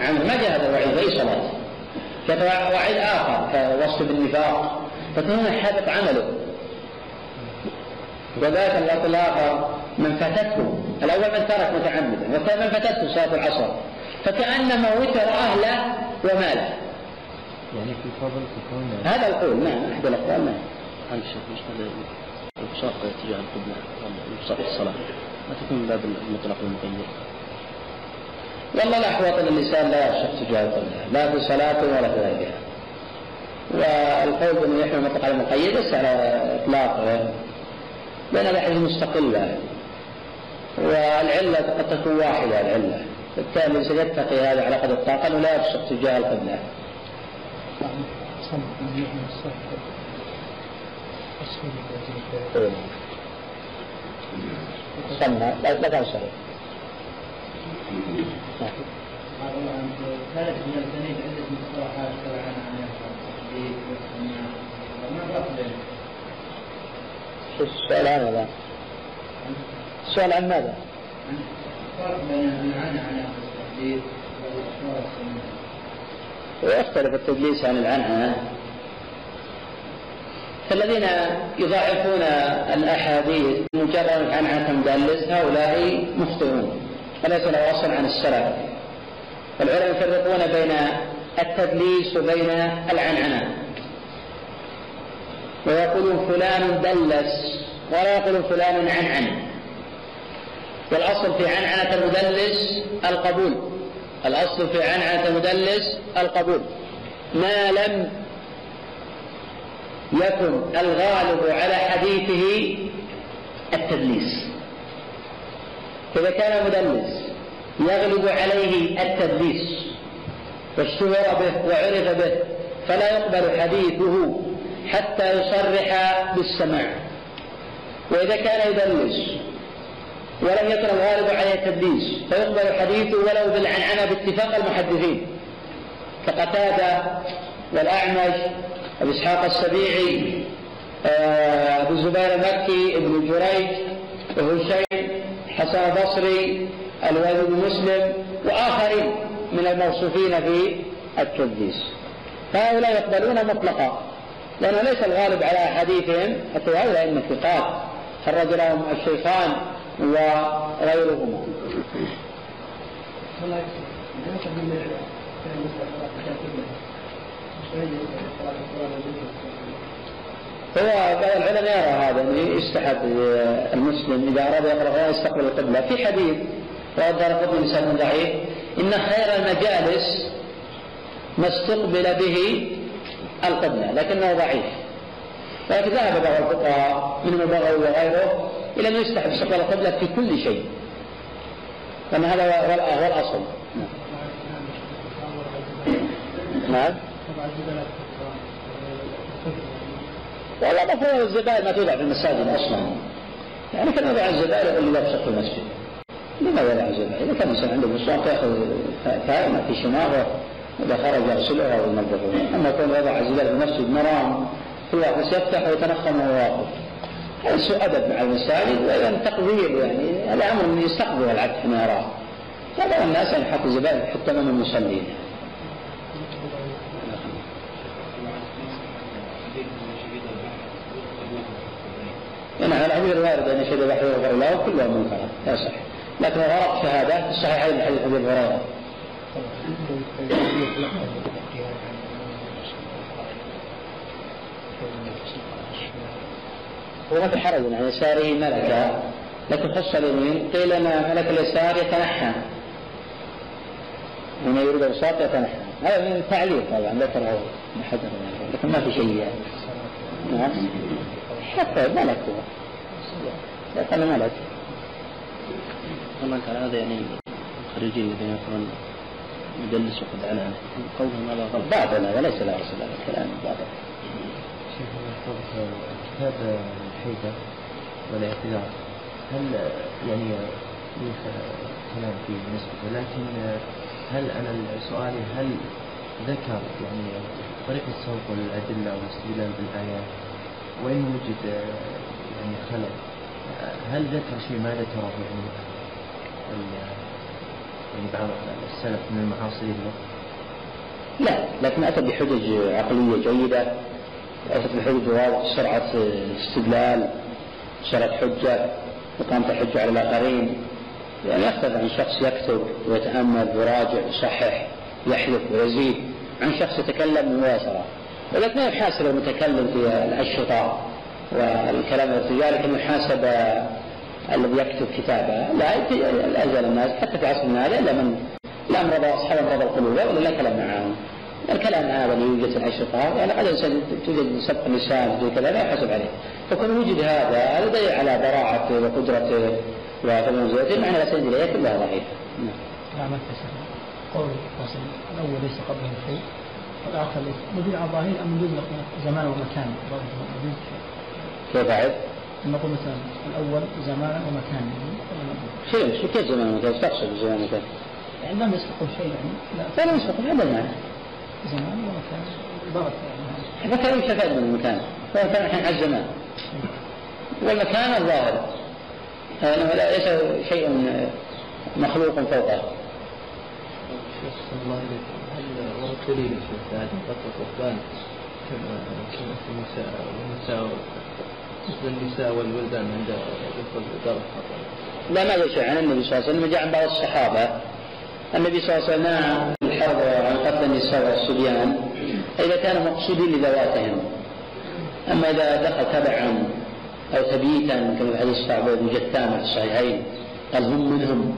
عنه ما جاء هذا الوعيد؟ أي صلاة. جاء وعيد آخر كوصف بالنفاق. فكان حبط عمله. وذاك الأصل الآخر من فاتته الأول من ترك متعمدا والثاني من فاتته صلاة العصر. فكأنما وتر أهله وماله. يعني في الفضل تكون هذا القول نعم أحد الأقوال نعم. عن الشيخ مش هذا البصاق تجاه القبلة في الصلاة؟ ما تكون من باب المطلق والمقيد. والله الأحوط أن اللسان لا يرشق تجاه القبلة لا في صلاته ولا في غيرها والقول بأنه يحمل مطلق على المقيد ليس على إطلاقه. لأن الأحاديث مستقلة والعلة قد تكون واحدة العلة. بالتالي سيتقي هذا على قدر الطاقة أنه لا يرشق تجاه القبلة. سمى. لا لا تنصرف ثالث من عدة مصطلحات؟ السؤال عن ماذا؟ ويختلف التدليس عن العنعنة فالذين يضاعفون الأحاديث مجرد عنعنة مدلس هؤلاء مخطئون وليس له أصل عن السلف والعلماء يفرقون بين التدليس وبين العنعنة. ويقولون فلان دلس ولا يقولون فلان عنعن. والأصل في عنعنة المدلس القبول. الأصل في عنعنة المدلس القبول. ما لم يكن الغالب على حديثه التدليس. إذا كان مدلس يغلب عليه التدليس واشتهر به وعرف به فلا يقبل حديثه حتى يصرح بالسماع. وإذا كان يدلس ولم يكن الغالب عليه التدليس فيقبل حديثه ولو بالعنعنة باتفاق المحدثين. كقتادة والأعمش أبي إسحاق السبيعي آه، أبو الزبير المكي ابن جريج وهشيم حسن البصري الوليد بن مسلم وآخرين من الموصوفين في التدليس فهؤلاء يقبلون مطلقا لأنه ليس الغالب على أحاديثهم حتى هؤلاء من الثقات خرج لهم الشيخان وغيرهما. هو العلماء يرى هذا انه يستحب المسلم إذا أراد يقرأ القران يستقبل القبلة. في حديث وأدار قبل انسان ضعيف إن خير المجالس ما استقبل به القبلة لكنه ضعيف. ولكن ذهب بعض الفقهاء منهم البغوي وغيره إلى انه يستحب استقبال القبلة في كل شيء. لأن هذا هو الأصل. نعم. والله مفهوم الزبائن ما توضع في المساجد أصلا. يعني كان يضع الزبائن اللي يبصق في المسجد. لماذا يضع الزبائن؟ إذا كان الانسان عنده مصواك ياخذ كائنه في شماغة إذا خرج يغسلها وينظفها. أما كون يضع الزبائن في المسجد مرام واحد يفتح ويتنخم وهو واقف سوء أدب مع المساجد وأيضا تقدير يعني أمر من يستقبل العبد حين يراه. هذا الناس يحط الزبائن حتى امام المصلين. نعم الحديث الوارد أن يشهد بحر يغفر له كلها منكرات لا صح. لكن ورق في الصحيحين من حديث أبي هريرة. هو ما في حرج عن يساره ملكا لكن خص اليمين قيل أن ملك اليسار يتنحى. من يريد الوساط يتنحى. هذا من التعليق طبعا ذكره حجر لكن ما في شيء يعني. نعم. حتى ملك هو. لكن ملك. والله كان هذا يعني خريجين الذين يقولون يدلس وقد عنعنه قولهم هذا غلط. باطل هذا ليس له أصل هذا الكلام باطل. شيخ الله كتاب الحيدة والاعتذار هل يعني لي كلام فيه بالنسبة لكن هل أنا سؤالي هل ذكر يعني طريقة السوق والأدلة والاستدلال بالآيات؟ وإن وجد يعني خلل هل ذكر شيء ما ذكره يعني يعني بعض السلف من المعاصرين؟ لا لكن أتى بحجج عقلية جيدة أتت بحجج واضحة سرعة استدلال سرعة حجة وقام تحج على الآخرين. يعني يختلف عن شخص يكتب ويتأمل ويراجع ويصحح يحذف ويزيد عن شخص يتكلم مباشرة. ولكن ما يحاسب المتكلم في الأشرطة والكلام الارتجالي كما يحاسب الذي يكتب كتابه. لا يزال الناس حتى في عصرنا هذا إلا من لا امرض أصحاب امراض القلوب ولا لا كلام معهم. الكلام هذا اللي يوجد في الاشرطه يعني قد انسان توجد سبق لسان زي كذا لا يحاسب عليه. فكون وجد هذا هذا دليل على براعته وقدرته وتميزاته معنى لا سند اليه كلها ضعيفة. نعم. ما قول الأول ليس قبله شيء. والآخر ليس. مدير على ظاهر أم مدير زمان ومكان؟ كيف أعد؟ نقول مثلا الأول زمانا ومكانا شيء كيف زمان ومكان؟ تقصد زمان ومكان؟ يعني لم يسبق شيء يعني. لا. لا يسبق هذا المعنى. زمان ومكان ضغط يعني مكان يستفاد من المكان. كان الحين على الزمان. والمكان الظاهر. أنه ليس شيء مخلوق فوقه. الله إليك هل ورد دليل في هذه الفترة الرهبان كما كما في النساء والنساء مثل النساء والولدان عند دخول دار الحرب لا ما جاء شيء عن النبي صلى الله عليه وسلم جاء عن بعض الصحابة النبي صلى الله عليه وسلم الحرب عن قتل النساء والصبيان إذا كانوا مقصودين لذواتهم أما إذا دخل تبعا أو تبيتا كما في حديث صعب بن جثامة في الصحيحين قال هم منهم.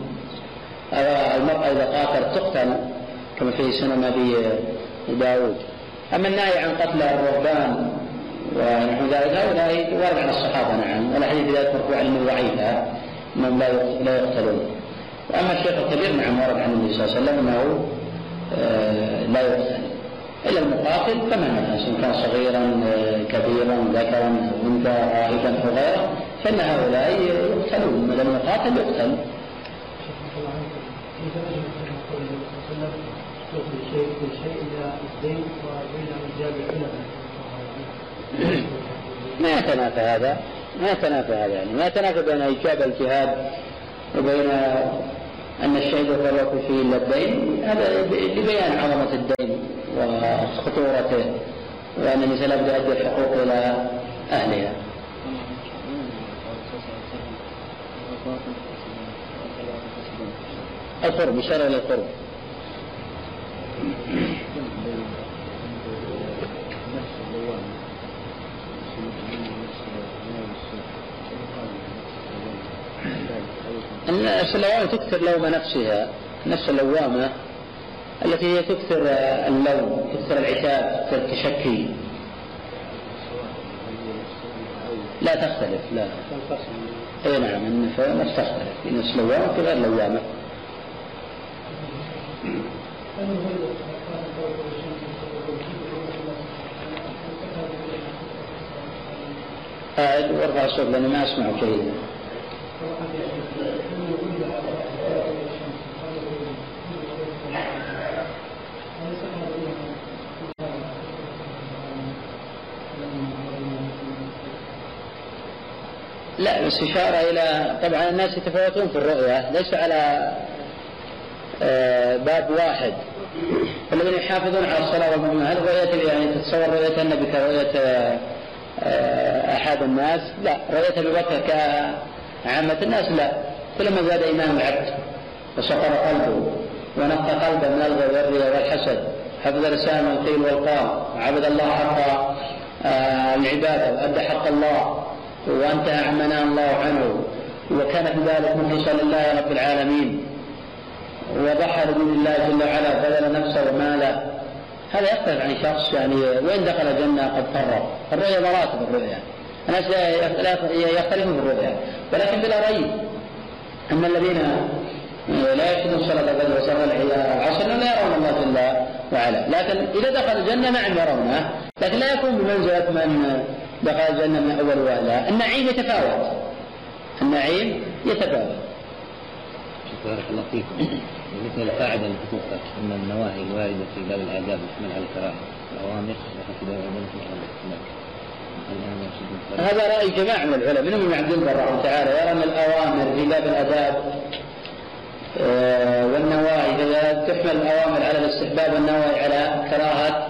المرأة إذا قاتلت تقتل كما في سنن أبي داود. أما النهي عن قتل الرهبان ونحو ذلك هؤلاء وارد عن الصحابة نعم والحديث ذلك مرفوع من ضعيفة لا لا يقتلون. وأما الشيخ الكبير نعم ورد عن النبي صلى الله عليه وسلم أنه آه، لا يقتل إلا المقاتل كما سواء كان صغيرا آه، كبيرا ذكرا أنثى راهبا أو غيره فإن هؤلاء يقتلون. ما دام يقاتل يقتل. شيء شيء الدين وبين ما يتنافى هذا؟ ما يتنافى هذا يعني. ما يتنافى بين إيجاب الجهاد وبين أن الشيء يتطرق فيه الا الدين هذا لبيان عظمه الدين وخطورته وأن الإنسان لابد يؤدي الحقوق إلى أهلها. القرب إشارة إلى القرب النفس اللوامة تكثر لوم نفسها النفس اللوامة التي هي تكثر اللوم تكثر العتاب تكثر التشكي. لا تختلف لا. أي نعم النفس تختلف. النفس لوامة غير لوامة. قاعد وارفع الصوت لأني ما أسمع جيدا لا بس إشارة إلى طبعا الناس يتفاوتون في الرؤية ليس على آه، باب واحد. الذين يحافظون على الصلاة والمؤمنين هل رؤية يعني تتصور رؤية النبي كرؤية آه، أحد الناس؟ لا. رؤية أبي بكر كعامة الناس؟ لا. كلما زاد إيمان العبد وسطر قلبه ونقى قلبه من الغي والرياء والحسد حفظ لسانه القيل والقال عبد الله حق آه، العبادة وأدى حق الله. وانتهى عما نهى الله عنه وكان في ذلك مخلصا لله رب العالمين. وضحى لدين الله جل وعلا بذل نفسه وماله. هذا يختلف عن شخص يعني وين دخل الجنة قد فرق الرؤيا مراتب الرؤيا الناس يختلفون في الرؤيا. ولكن بلا ريب. أن الذين لا يشهدون صلاة الفجر وصلاة العصر لا يرون الله جل وعلا. لكن إذا دخل الجنة نعم يرونه. لكن لا يكون بمنزلة من دخل الجنة من أول وهلة النعيم يتفاوت. النعيم يتفاوت. بارك الله فيكم. مثل القاعدة التي تذكر أن النواهي الواردة في باب الآداب تحمل على الكراهة. الأوامر الآداب هذا رأي جماعة من العلماء. منهم ابن عبد الله رحمه تعالى. يرى أن الأوامر في باب الآداب. آه، والنواهي. تحمل الأوامر على الاستحباب والنواهي على كراهة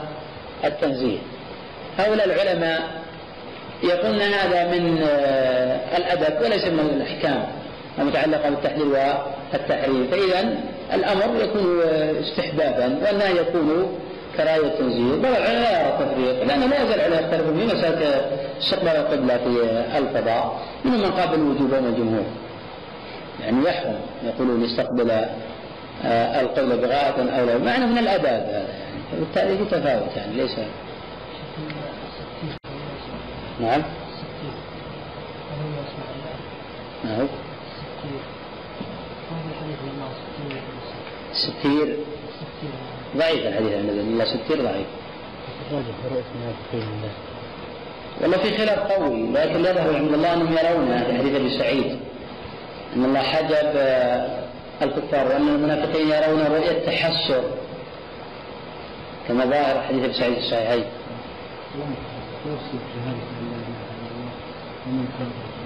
التنزيه. هؤلاء العلماء يقولون هذا من آه، الأدب وليس من الأحكام المتعلقة بالتحليل والتحريم. فإذا الأمر يكون آه، استحبابا والنهي يكون بعض العلماء لا يرى التفريق لأن لا يزال العلماء يختلفون في مسألة استقبال القبلة في الفضاء. منهم من قابل الوجوب الجمهور. يعني يحرم يقولون يستقبل آه، القبلة بغاية أو لا. معنى من الآداب هذا. يعني فبالتالي في تفاوت يعني ليس نعم. نعم. ستير. ضعيف الحديث عن النبي. الله ستير ضعيف. والله في خلاف قوي لكن لا يظهر عند الله أنهم يرونه في حديث أبي سعيد. أن الله حجب آه، الكفار وأن المنافقين يرون رؤية تحسر كما ظاهر حديث أبي سعيد الصحيحين.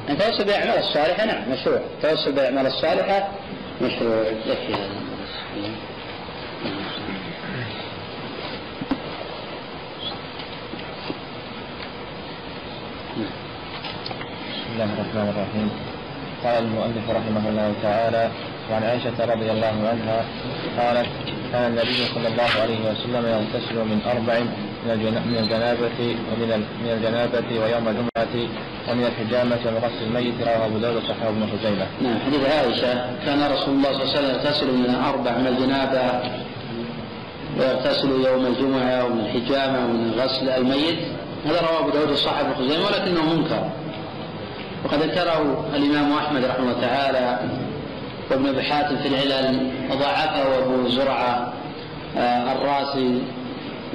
التوسل بالاعمال الصالحة نعم مشروع. التوسل بالاعمال الصالحة مشروع. يكفي هذا بسم الله الرحمن الرحيم. قال المؤلف رحمه الله تعالى وعن عائشة رضي الله عنها قالت كان النبي صلى الله عليه وسلم يغتسل من أربع من الجنا- من الجنابة ومن من الجنابة ويوم الجمعة ومن الحجامة وغسل الميت رواه أبو داود وصححه ابن خزيمة. نعم حديث عائشة كان رسول الله صلى الله عليه وسلم يغتسل من أربع من الجنابة ويغتسل يوم الجمعة ومن الحجامة ومن غسل الميت هذا رواه أبو داود وصححه ابن خزيمة ولكنه منكر وقد ذكره الإمام أحمد رحمه الله تعالى وابن أبي حاتم في العلل وضعفه أبو زرعة آه، الراسي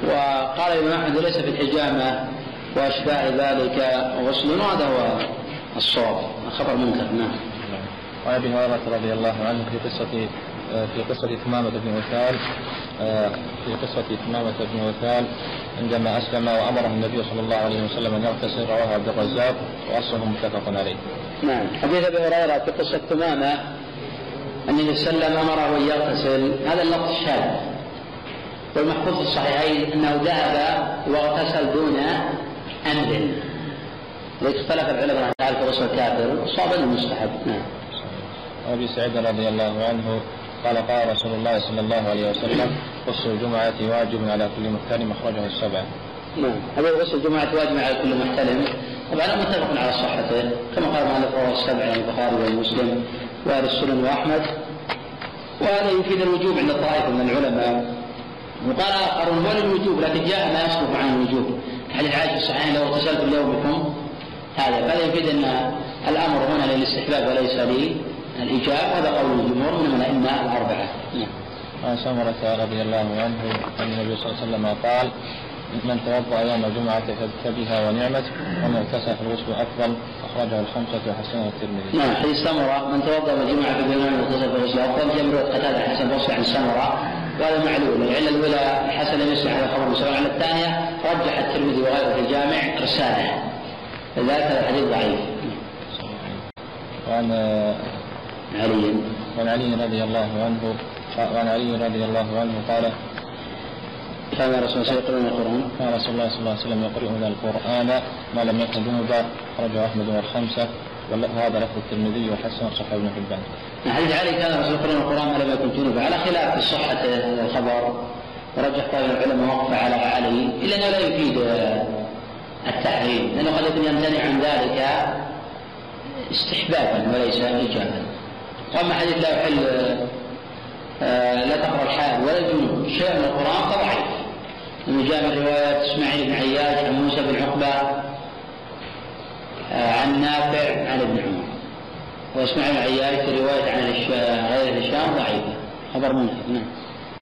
وقال الإمام أحمد ليس في الحجامة وأشباه ذلك غسل وهذا هو الصواب خبر منكر نعم. وعن أبي هريرة رضي الله عنه في قصة في قصة ثمامه بن وثال في قصة ثمامه بن وثال عندما أسلم وأمره النبي صلى الله عليه وسلم أن يغتسل رواه عبد الرزاق وأصله متفق عليه. نعم. حديث أبي هريرة في قصة ثمامه أن النبي صلى الله عليه وسلم أمره أن يغتسل هذا اللفظ شاذ والمحفوظ في الصحيحين أنه ذهب واغتسل دون أمر. لذلك اختلف العلماء هل في غسل الكافر. الصواب أنه مستحب. نعم. أبي سعيد رضي الله عنه قال قال رسول الله صلى الله عليه وسلم غسل الجمعة واجب على كل محترم أخرجه السبعة. نعم. هذا غسل الجمعة واجب على كل محتلم طبعا متفق على صحته. كما قال مالك رواه السبع عن البخاري ومسلم واهل السنن وأحمد. وهذا يفيد الوجوب عند طائفه من العلماء. وقال اخرون ولا الوجوب لكن جاء ما يصرف عن الوجوب حديث عائشه الصحيحين لو اغتسلتم ليومكم هذا فهذا يفيد أن الأمر هنا للاستحباب وليس للإيجاب. هذا قول الجمهور من الأئمة الأربعة. نعم. عن سمرة رضي الله عنه أن النبي صلى الله عليه وسلم قال من توضأ يوم الجمعة فبها ونعمت ومن اغتسل فالغسل أفضل. أخرجه الخمسة وحسنه الترمذي. نعم حديث سمرة من توضأ الجمعة في الجماعة واغتسل فالغسل أفضل. جمع قتادة حسن بصري عن سمرة. وهذا معلول. العلة الأولى الحسن لم يصلح هذا الخبر سواء على الثانية رجح الترمذي وغيره في الجامع رسالة لذلك هذا الحديث ضعيف. وعن علي. وعن علي رضي الله عنه وعن علي رضي الله عنه قال كان رسول الله يقرؤون القرآن. كان رسول الله صلى الله عليه وسلم يقرئنا القرآن ما لم يكن جنبا أخرجه أحمد والخمسة. وهذا لفظ الترمذي وحسن صحيح ابن حبان. حديث علي كان الرسول يقرؤون القرآن ما لم يكن جنبا على خلاف صحة هذا الخبر ورجح طائفة العلماء وقف على علي إلا أنه لا يفيد التحريم لأنه قد يكون يمتنع عن ذلك استحبابا وليس إيجابا. وأما حديث لا يحل آه، لا تقرأ الحائض ولا الجنوب شيء من القرآن فضعيف. من رواية إسماعيل بن عياش عن موسى بن عقبة آه، عن نافع عن ابن عمر. وإسماعيل بن عياش في رواية عن غير هشام ضعيفة. خبر منكر نعم.